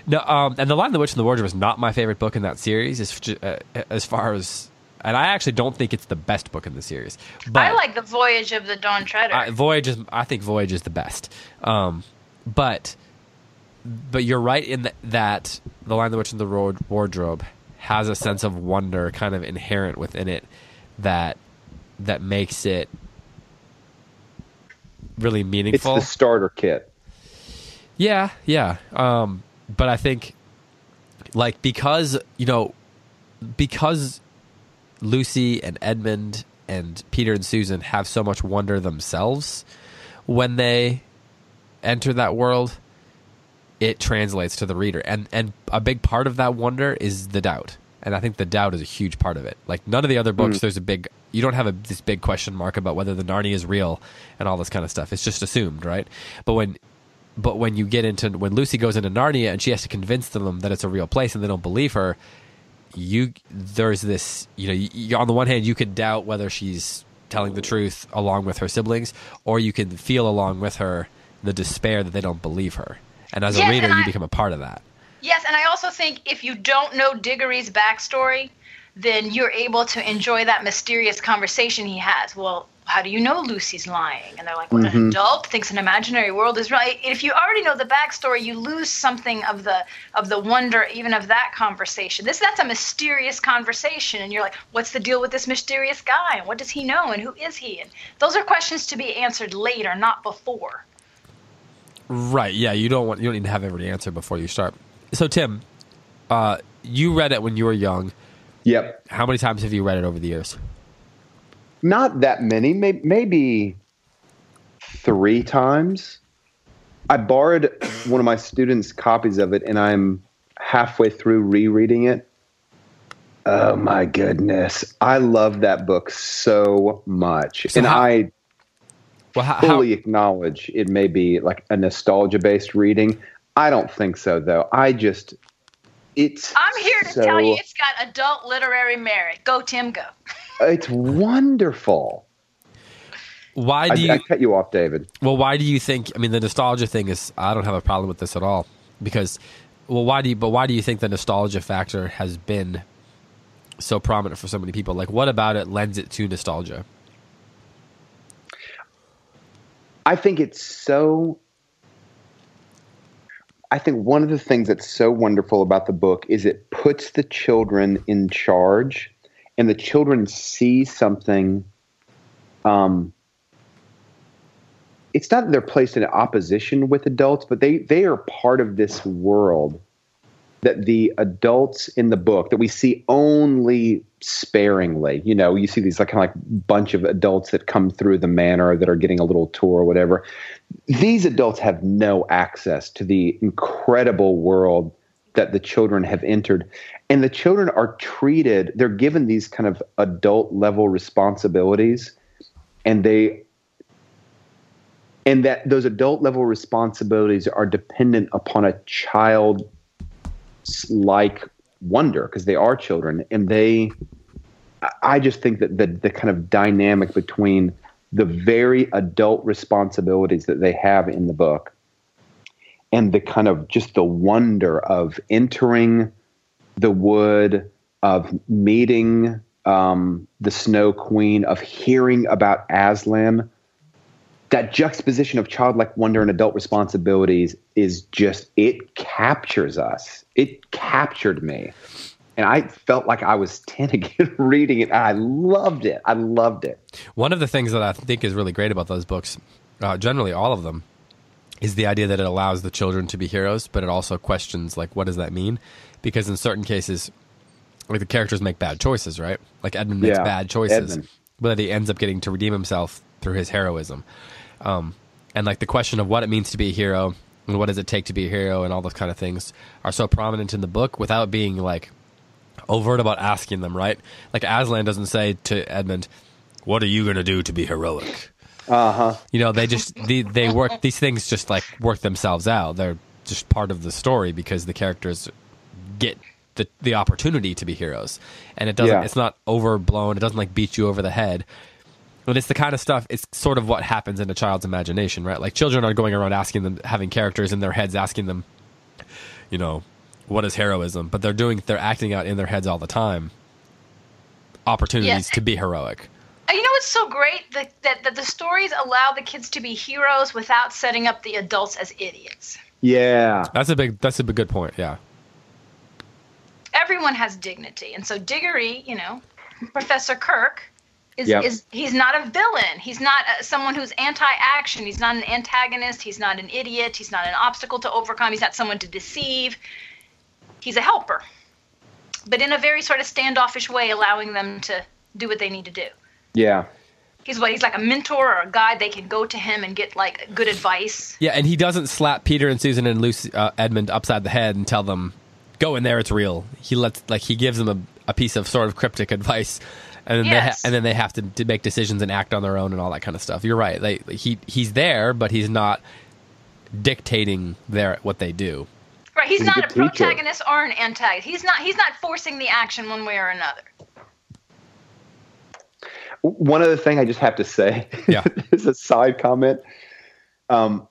No, um, and the Lion, the Witch, and the Wardrobe is not my favorite book in that series. As, uh, as far as, and I actually don't think it's the best book in the series. But I like the Voyage of the Dawn Treader. I, Voyage is. I think Voyage is the best. Um, but, but you're right in th- that the Lion, the Witch, and the Ro- Wardrobe has a sense of wonder kind of inherent within it that that makes it really meaningful. It's the starter kit. Yeah, yeah. Um, but I think, like, because you know, because Lucy and Edmund and Peter and Susan have so much wonder themselves when they enter that world, it translates to the reader, and and a big part of that wonder is the doubt, and I think the doubt is a huge part of it. Like none of the other books, hmm. there's a big. You don't have a, this big question mark about whether the Narnia is real and all this kind of stuff. It's just assumed, right? But when but when you get into when Lucy goes into Narnia and she has to convince them that it's a real place and they don't believe her, you there's this you know you, on the one hand you can doubt whether she's telling the truth along with her siblings, or you can feel along with her the despair that they don't believe her, and as a reader and you become a part of that. Yes, and I also think if you don't know Diggory's backstory, then you're able to enjoy that mysterious conversation he has. Well, how do you know Lucy's lying? And they're like, well, an adult thinks an imaginary world is right. If you already know the backstory, you lose something of the of the wonder even of that conversation. This that's a mysterious conversation, and you're like, what's the deal with this mysterious guy? And what does he know? And who is he? And those are questions to be answered later, not before. Right? Yeah, you don't want you don't need to have every answer before you start. So Tim, uh, you read it when you were young. Yep. How many times have you read it over the years? Not that many, may- maybe three times. I borrowed one of my students' copies of it, and I'm halfway through rereading it. Oh my goodness. I love that book so much. So and how- I Well, how, how fully acknowledge it may be like a nostalgia based reading. I don't think so, though. I just, it's. I'm here to so- tell you it's got adult literary merit. Go, Tim, go. It's wonderful. why I, do you I cut you off, David. Well, why do you think? I mean, the nostalgia thing is. I don't have a problem with this at all because. Well, why do you? But why do you think the nostalgia factor has been so prominent for so many people? Like, what about it lends it to nostalgia? I think it's so. I think one of the things that's so wonderful about the book is it puts the children in charge, and the children see something. Um, it's not that they're placed in opposition with adults, but they they are part of this world that the adults in the book that we see only sparingly. You know, you see these like kind of like bunch of adults that come through the manor that are getting a little tour or whatever. These adults have no access to the incredible world that the children have entered. And the children are treated, they're given these kind of adult level responsibilities, and they and that those adult level responsibilities are dependent upon a child like wonder because they are children and they i just think that the, the kind of dynamic between the very adult responsibilities that they have in the book and the kind of just the wonder of entering the wood of meeting um, the snow queen of hearing about aslan that juxtaposition of childlike wonder and adult responsibilities is just it captures us it captured me and i felt like i was 10 again reading it i loved it i loved it One of the things that I think is really great about those books, uh, generally all of them, is the idea that it allows the children to be heroes, but it also questions like what does that mean? Because in certain cases, like the characters make bad choices, right? Like Edmund makes Yeah, bad choices, Edmund. but he ends up getting to redeem himself through his heroism. Um, and like the question of what it means to be a hero and what does it take to be a hero and all those kind of things are so prominent in the book without being like overt about asking them, right? Like Aslan doesn't say to Edmund, "What are you going to do to be heroic?" uh-huh You know, they just they, they work these things just like work themselves out. They're just part of the story because the characters get the the opportunity to be heroes, and it doesn't. Yeah. It's not overblown. It doesn't like beat you over the head. But it's the kind of stuff. It's sort of what happens in a child's imagination, right? Like children are going around asking them, having characters in their heads, asking them, you know, what is heroism? But they're doing, they're acting out in their heads all the time. Opportunities Yes. to be heroic. You know what's so great that, that that the stories allow the kids to be heroes without setting up the adults as idiots. yeah That's a big. That's a big, good point. Yeah. Everyone has dignity, and so Diggory, you know, Professor Kirk, is Yep. is he's not a villain. He's not uh someone who's anti-action. He's not an antagonist. He's not an idiot. He's not an obstacle to overcome. He's not someone to deceive. He's a helper, but in a very sort of standoffish way, allowing them to do what they need to do. yeah He's what he's like a mentor or a guide. They can go to him and get like good advice. Yeah, and he doesn't slap Peter and Susan and Lucy, uh, Edmund upside the head and tell them, "Go in there, it's real." He lets like he gives them a, a piece of sort of cryptic advice, and then they ha- and then they have to, to make decisions and act on their own and all that kind of stuff. You're right. They, he he's there, but he's not dictating their what they do. Right, he's He's not a good teacher. protagonist or an antagonist. He's not he's not forcing the action one way or another. one other thing I just have to say, Yeah. is a side comment. Um,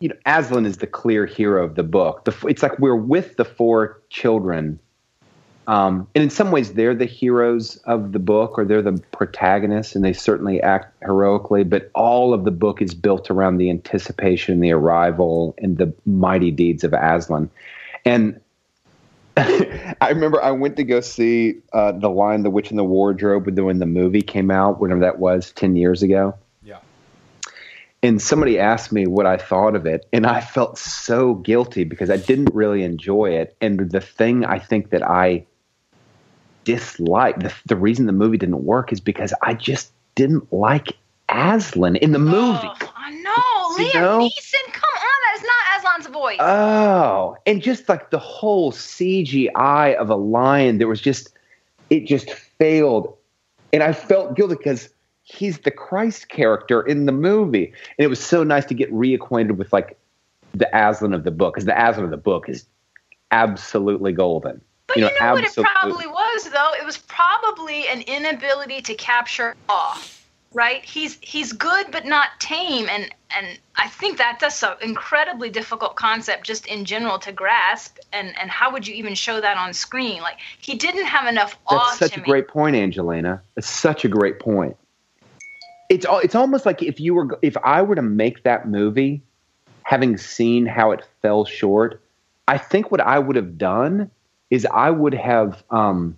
you know, Aslan is the clear hero of the book. The, it's like we're with the four children, um, and in some ways they're the heroes of the book, or they're the protagonists, and they certainly act heroically. But all of the book is built around the anticipation, the arrival, and the mighty deeds of Aslan. And I remember I went to go see uh, the Lion "The Witch in the Wardrobe" when the movie came out, whenever that was, ten years ago. Yeah. And somebody asked me what I thought of it, and I felt so guilty because I didn't really enjoy it. And the thing I think that I disliked, the, the reason the movie didn't work, is because I just didn't like Aslan in the movie. Oh, I know. You Liam know? Neeson, come on, that is not Aslan's voice. Oh, and just like the whole CGI of a lion, there was just, it just failed. And I felt guilty because he's the Christ character in the movie. And it was so nice to get reacquainted with like the Aslan of the book, because the Aslan of the book is absolutely golden. You know, know, what it probably was though? It was probably an inability to capture awe. Right? He's he's good but not tame and and I think that that's an incredibly difficult concept just in general to grasp and and how would you even show that on screen? Like he didn't have enough awe That's such a me. great point, Angelina. It's such a great point. It's it's almost like if you were if I were to make that movie, having seen how it fell short, I think what I would have done is I would have um,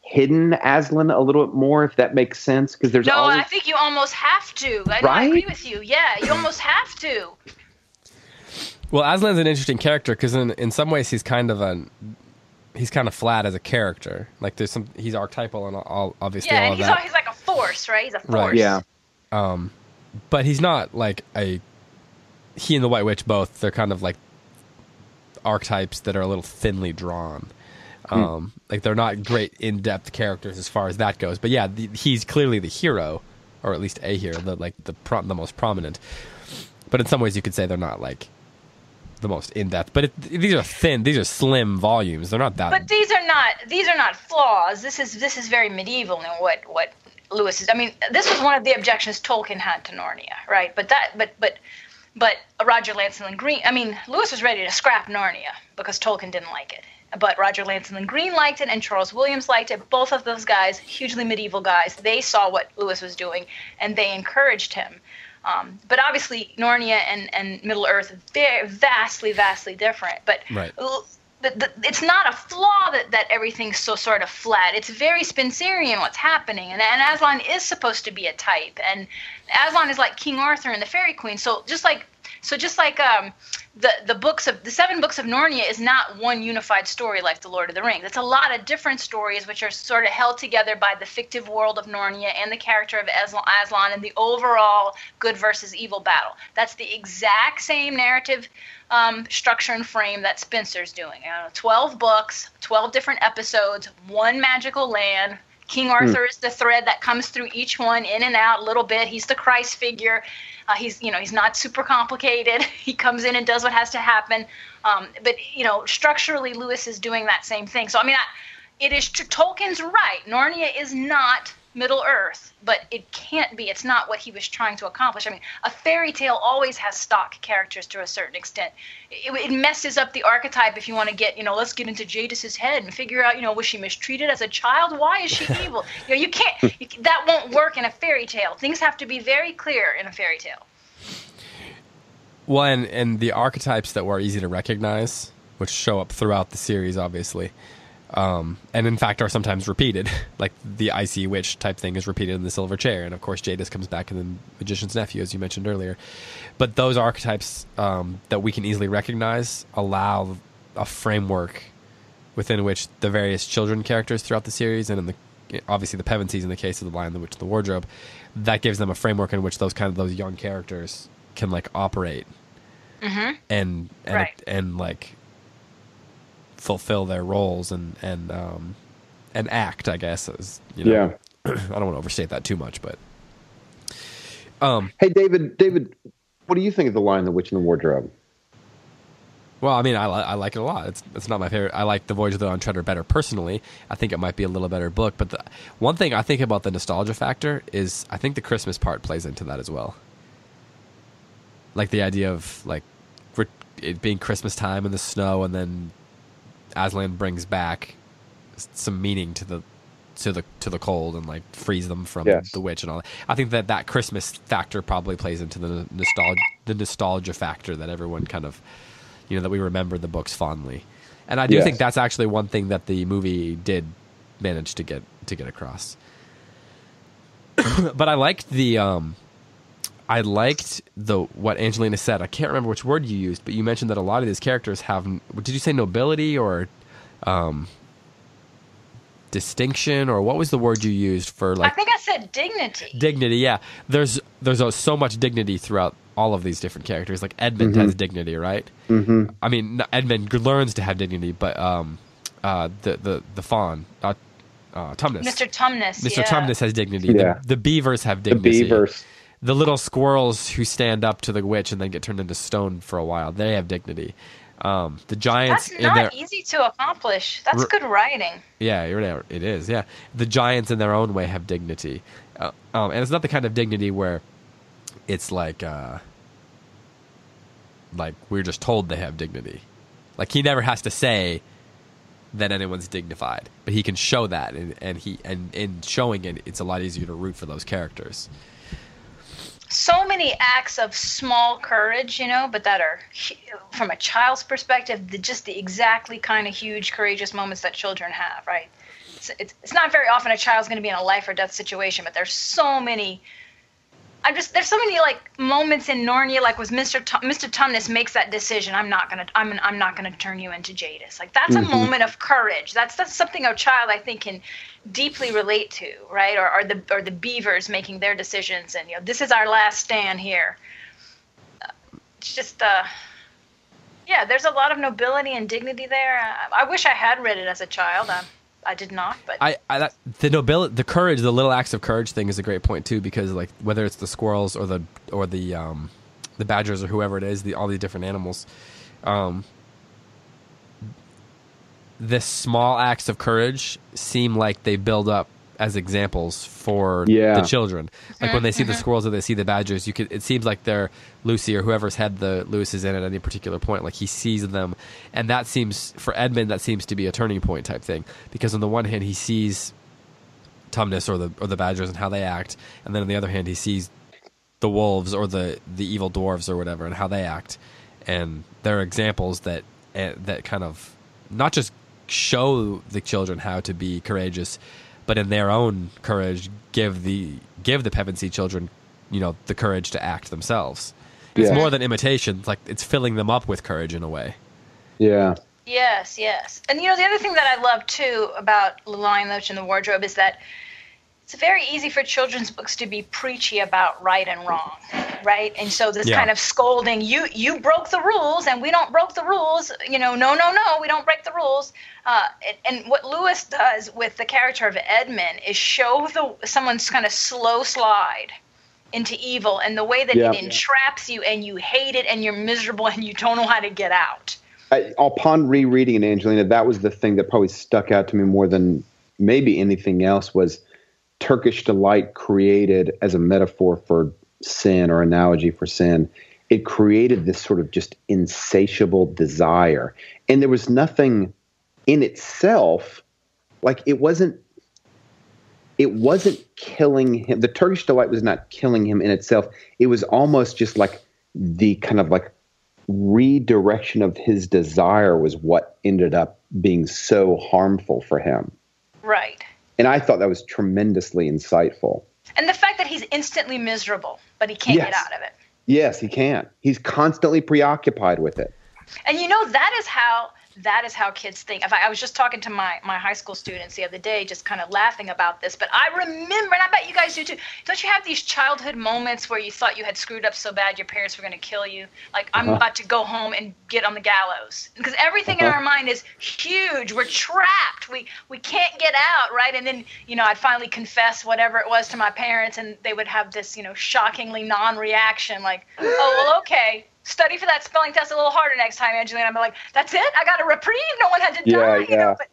hidden Aslan a little bit more, if that makes sense. Because there's No, always I think you almost have to. I, I Right? agree with you. Yeah, you almost have to. Well, Aslan's an interesting character because in in some ways he's kind of a he's kind of flat as a character. Like there's some he's archetypal and all obviously Yeah, all and of he's that. all, he's like a force, right? He's a force. Right. force. yeah. Um, but he's not like a he and the White Witch both. They're kind of like archetypes that are a little thinly drawn. Um, Like they're not great in depth characters as far as that goes. But yeah, the, he's clearly the hero, or at least a hero, the like the pro- the most prominent. But in some ways, you could say they're not like the most in depth. But it, these are thin, these are slim volumes. They're not that. But these are not these are not flaws. This is this is very medieval in what what Lewis is. I mean, this was one of the objections Tolkien had to Narnia, right? But that but but but Roger Lancelyn Green. I mean, Lewis was ready to scrap Narnia because Tolkien didn't like it. But Roger Lancelyn Green liked it, and Charles Williams liked it. Both of those guys, hugely medieval guys, they saw what Lewis was doing, and they encouraged him. Um, but obviously, Narnia and, and Middle Earth very vastly, vastly different. But Right. l- the, it's not a flaw that, that everything's so sort of flat. It's very Spenserian what's happening, and, and Aslan is supposed to be a type, and Aslan is like King Arthur and the Faerie Queene. So just like so just like um, the the books of the seven books of Narnia is not one unified story like the Lord of the Rings. It's a lot of different stories which are sort of held together by the fictive world of Narnia and the character of Aslan, and the overall good versus evil battle. That's the exact same narrative um, structure and frame that Spenser's doing. Uh, Twelve books, twelve different episodes, one magical land. King Arthur is the thread that comes through each one, in and out a little bit. He's the Christ figure. Uh, he's you know he's not super complicated. He comes in and does what has to happen. Um, but you know structurally, Lewis is doing that same thing. So I mean, I, it is. Tolkien's right. Narnia is not Middle Earth, but it can't be. It's not what he was trying to accomplish. I mean, a fairy tale always has stock characters to a certain extent. It, it messes up the archetype if you want to get, you know, let's get into Jadis's head and figure out, you know, was she mistreated as a child? Why is she evil? You know, you can't. You, that won't work in a fairy tale. Things have to be very clear in a fairy tale. Well, and, and the archetypes that were easy to recognize, which show up throughout the series, obviously, um, and in fact are sometimes repeated, like the icy witch type thing is repeated in the silver chair, and of course Jadis comes back in the magician's nephew, as you mentioned earlier. But those archetypes um, that we can easily recognize allow a framework within which the various children characters throughout the series, and in the obviously the Pevensies in the case of the Lion, the Witch, and the Wardrobe, that gives them a framework in which those kind of those young characters can like operate and and Right. and like fulfill their roles and and um and act i guess as you know Yeah. i don't want to overstate that too much but um Hey, David. David, what do you think of the Lion the Witch, in the Wardrobe? well i mean i, li- I like it a lot it's it's not my favorite i like the voyage of the dawn treader better personally i think it might be a little better book but the one thing i think about the nostalgia factor is i think the christmas part plays into that as well like the idea of like it being christmas time in the snow and then aslan brings back some meaning to the to the to the cold and like frees them from Yes. the witch and all that. I think that that Christmas factor probably plays into the nostalgia the nostalgia factor that everyone kind of you know that we remember the books fondly. And I do Yes. think that's actually one thing that the movie did manage to get to get across. but I liked the um I liked the what Angelina said. I can't remember which word you used, but you mentioned that a lot of these characters have. Did you say nobility or um, distinction, or what was the word you used for like? I think I said dignity. dignity? Yeah, there's there's uh, so much dignity throughout all of these different characters. Like Edmund has dignity, right? Mm-hmm. I mean, Edmund learns to have dignity, but um, uh, the the the faun, uh, uh, Tumnus, Mr. Tumnus. Mr. yeah. Tumnus has dignity. Yeah. The, the beavers have dignity. The. Beavers. The little squirrels who stand up to the witch and then get turned into stone for a while, they have dignity. Um, the giants That's not their easy to accomplish. That's good writing. yeah, it is. Yeah, the giants in their own way have dignity, uh, um, and it's not the kind of dignity where it's like uh, like we're just told they have dignity. Like he never has to say that anyone's dignified, but he can show that, and, and he and in showing it, it's a lot easier to root for those characters. So many acts of small courage, you know, but that are from a child's perspective, the, just the exactly kind of huge, courageous moments that children have, right? It's, it's, it's not very often a child's going to be in a life or death situation, but there's so many. I'm just there's so many like moments in Narnia, like was Mr. Tum, Mr. Tumnus makes that decision. I'm not gonna I'm I'm not gonna turn you into Jadis. Like that's a moment of courage. That's that's something a child I think can deeply relate to, right? Or, or the or the beavers making their decisions, and you know this is our last stand here. It's just uh, yeah, there's a lot of nobility and dignity there. I, I wish I had read it as a child. I, I did not, but I, I the nobility, the courage, the little acts of courage thing is a great point too, because like whether it's the squirrels or the or the um, the badgers or whoever it is, the all these different animals, um, the small acts of courage seem like they build up as examples for Yeah. the children. Like when they see the squirrels or they see the badgers, you could it seems like they're Lucy or whoever's had the Lewis is in at any particular point. Like he sees them, and that seems for Edmund that seems to be a turning point type thing because on the one hand he sees Tumnus or the or the badgers and how they act, and then on the other hand he sees the wolves or the the evil dwarves or whatever and how they act, and there are examples that eh, that kind of not just show the children how to be courageous, but in their own courage give the give the Pevensie children, you know, the courage to act themselves. It's Yeah. more than imitation; it's like it's filling them up with courage in a way. Yeah. Yes, yes. And you know, the other thing that I love too about The Lion, the Witch, and the Wardrobe is that it's very easy for children's books to be preachy about right and wrong, right? And so this Yeah. kind of scolding, you you broke the rules and we don't broke the rules, you know, no, no, no, we don't break the rules. Uh, and, and what Lewis does with the character of Edmund is show the someone's kind of slow slide into evil and the way that Yeah. it entraps you and you hate it and you're miserable and you don't know how to get out. I, upon rereading it, Angelina, that was the thing that probably stuck out to me more than maybe anything else was Turkish delight created as a metaphor for sin or analogy for sin. It created this sort of just insatiable desire, and there was nothing in itself like it wasn't. It wasn't killing him. The Turkish delight was not killing him in itself. It was almost just like the kind of like redirection of his desire was what ended up being so harmful for him. Right. And I thought that was tremendously insightful. And the fact that he's instantly miserable, but he can't get out of it. Yes, he can. He's constantly preoccupied with it. And you know that is how that is how kids think. If I, I was just talking to my my high school students the other day, just kind of laughing about this. But I remember, and I bet you guys do too. Don't you have these childhood moments where you thought you had screwed up so bad your parents were going to kill you? Like I'm Uh-huh. about to go home and get on the gallows because everything in Uh-huh. our mind is huge. We're trapped. We we can't get out, right? And then you know I'd finally confess whatever it was to my parents, and they would have this you know shockingly non-reaction, like, oh well, okay. Study for that spelling test a little harder next time, Angelina. I'm like, that's it. I got a reprieve. No one had to Yeah, die. You know, but,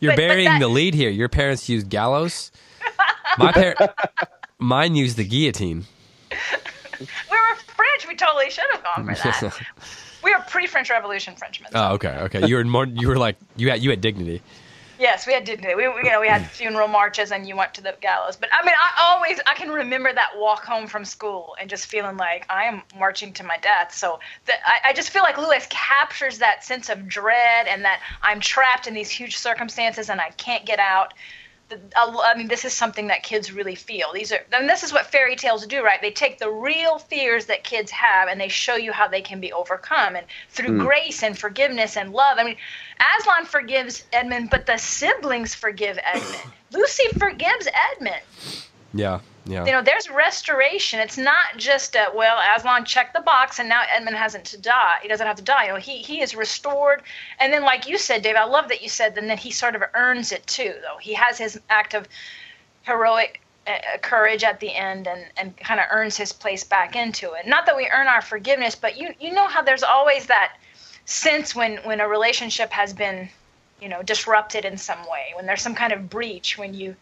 You're But- but burying that- the lead here. Your parents used gallows. My par- mine used the guillotine. we were French. We totally should have gone for that. we were pre-French Revolution Frenchmen. oh, okay, okay. You were more. You were like you had you had dignity. Yes, we had dignity. We, we- you know, we had funeral marches, and you went to the gallows. But I mean, I always I can remember that walk home from school and just feeling like I am marching to my death. So the, I, I just feel like Lewis captures that sense of dread and that I'm trapped in these huge circumstances and I can't get out. I mean, this is something that kids really feel. These are, and this is what fairy tales do, right? They take the real fears that kids have and they show you how they can be overcome, and through hmm. grace and forgiveness and love. I mean, Aslan forgives Edmund, but the siblings forgive Edmund. Lucy forgives Edmund. Yeah, yeah. You know, there's restoration. It's not just a well, Aslan checked the box and now Edmund hasn't to die. He doesn't have to die. You know, he he is restored. And then, like you said, Dave, I love that you said. Then that he sort of earns it too, though. He has his act of heroic uh, courage at the end and, and kind of earns his place back into it. Not that we earn our forgiveness, but you you know how there's always that sense when when a relationship has been, you know, disrupted in some way, when there's some kind of breach, when you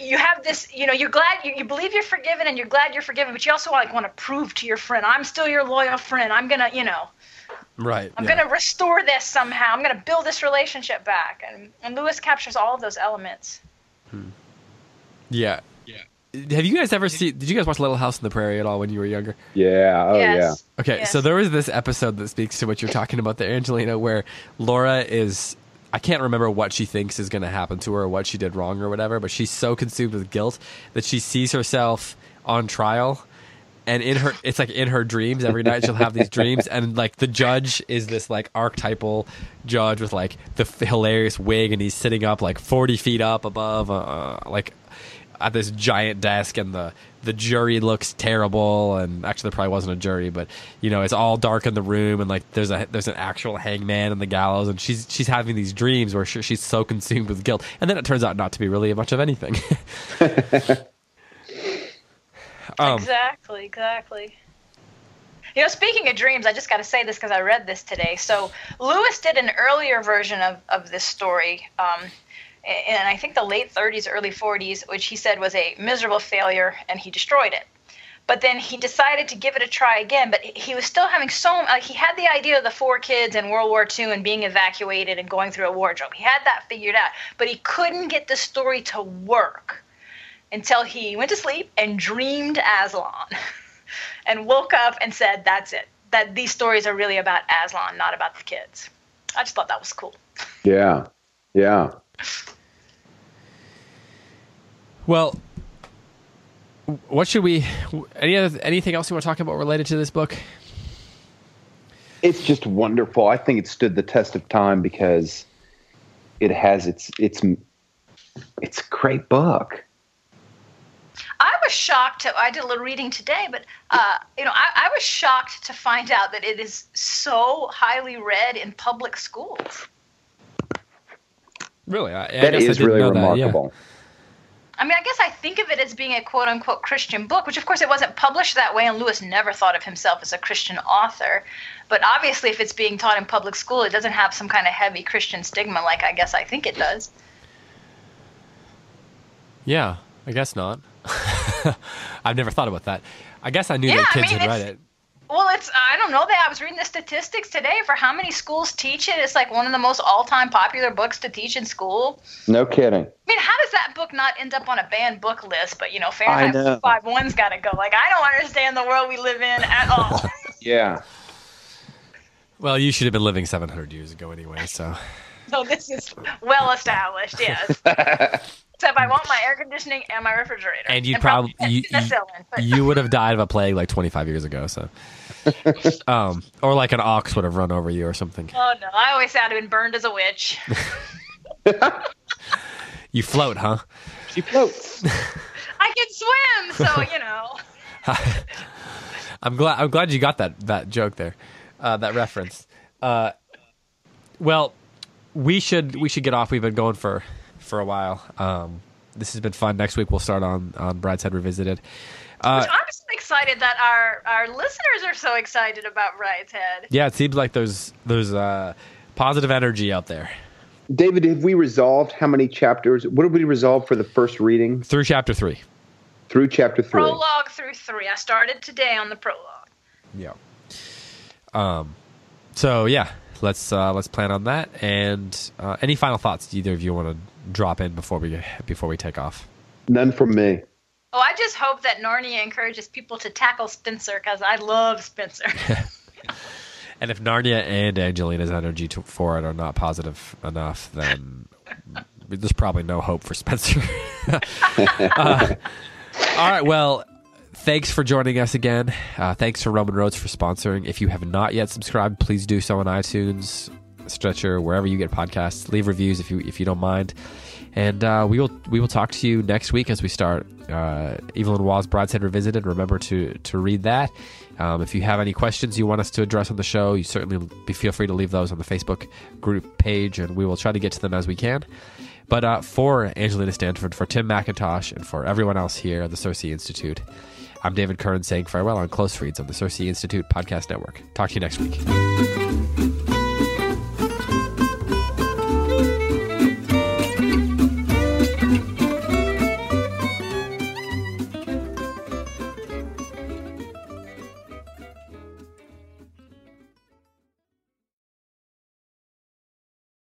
you have this, you know, you're glad you, you believe you're forgiven and you're glad you're forgiven, but you also like want to prove to your friend, I'm still your loyal friend. I'm gonna, you know, right. I'm yeah. gonna restore this somehow. I'm gonna build this relationship back. And and Lewis captures all of those elements. Hmm. Yeah. Yeah. Have you guys ever seen? Did you guys watch Little House on the Prairie at all when you were younger? Yeah. Oh, yes. Okay, Yes. so there was this episode that speaks to what you're talking about there, Angelina, where Laura is. I can't remember what she thinks is going to happen to her or what she did wrong or whatever, but she's so consumed with guilt that she sees herself on trial. And in her, it's like in her dreams every night she'll have these dreams, and like the judge is this like archetypal judge with like the hilarious wig, and he's sitting up like forty feet up above, uh, like at this giant desk, and the the jury looks terrible. And actually, there probably wasn't a jury, but you know, it's all dark in the room, and like there's a there's an actual hangman in the gallows, and she's she's having these dreams where she, she's so consumed with guilt, and then it turns out not to be really much of anything. um, exactly, exactly. You know, speaking of dreams, I just got to say this because I read this today. So Lewis did an earlier version of, of this story, um, in I think the late 30s, early 40s, which he said was a miserable failure, and he destroyed it. But then he decided to give it a try again. But he was still having so like he had the idea of the four kids in World War II and being evacuated and going through a wardrobe. He had that figured out, but he couldn't get the story to work until he went to sleep and dreamed Aslan. and woke up and said, "That's it. That these stories are really about Aslan, not about the kids." I just thought that was cool. Yeah, yeah. Well, what should we? Any other anything else you want to talk about related to this book? It's just wonderful. I think it stood the test of time because it has its its it's a great book. I was shocked. To, I did a little reading today, but uh, you know, I, I, was shocked to find out that it is so highly read in public schools. Really, I, I that is really remarkable. That, yeah. I mean, I guess I think of it as being a quote unquote Christian book, which of course it wasn't published that way, and Lewis never thought of himself as a Christian author. But obviously, if it's being taught in public school, it doesn't have some kind of heavy Christian stigma like I guess I think it does. Yeah, I guess not. I've never thought about that. I guess I knew yeah, that kids I mean, had read it. Well, it's I don't know that I was reading the statistics today for how many schools teach it. It's like one of the most all-time popular books to teach in school. No kidding. I mean, how does that book not end up on a banned book list? But you know, Fahrenheit Five One's got to go. Like I don't understand the world we live in at all. yeah. Well, you should have been living 700 years ago anyway, so. So this is well established, yes. Except I want my air conditioning and my refrigerator. And you probably you, you, you, would have died of a plague like 25 years ago. So, um, or like an ox would have run over you or something. Oh no! I always thought I'd been burned as a witch. you float, huh? She floats. I can swim, so you know. I'm glad. I'm glad you got that that joke there, uh, that reference. Uh, well, we should we should get off. We've been going for for a while. Um, this has been fun. Next week we'll start on on Brideshead Revisited. Uh, I'm just excited that our our listeners are so excited about Brideshead. Yeah, it seems like there's there's uh, positive energy out there. David, have we resolved how many chapters? What did we resolve for the first reading? Through chapter three. Through chapter three. Prologue through three. I started today on the prologue. Yeah. Um. So yeah, let's uh, let's plan on that. And uh, any final thoughts either of you want to drop in before we before we take off? None from me. Oh, I just hope that Narnia encourages people to tackle Spenser because I love Spenser. and if Narnia and Angelina's energy to, for it are not positive enough, then there's probably no hope for Spenser. uh, all right, well, thanks for joining us again. Uh, thanks to Roman Roads for sponsoring. If you have not yet subscribed, please do so on iTunes, Stitcher, wherever you get podcasts. Leave reviews if you if you don't mind. And uh, we will we will talk to you next week as we start uh, Evelyn Waugh's Brideshead Revisited. Remember to to read that. Um, if you have any questions you want us to address on the show, you certainly be, feel free to leave those on the Facebook group page, and we will try to get to them as we can. But uh, for Angelina Stanford, for Tim McIntosh, and for everyone else here at the CiRCE Institute, I'm David Kern saying farewell on Close Reads on the CiRCE Institute Podcast Network. Talk to you next week.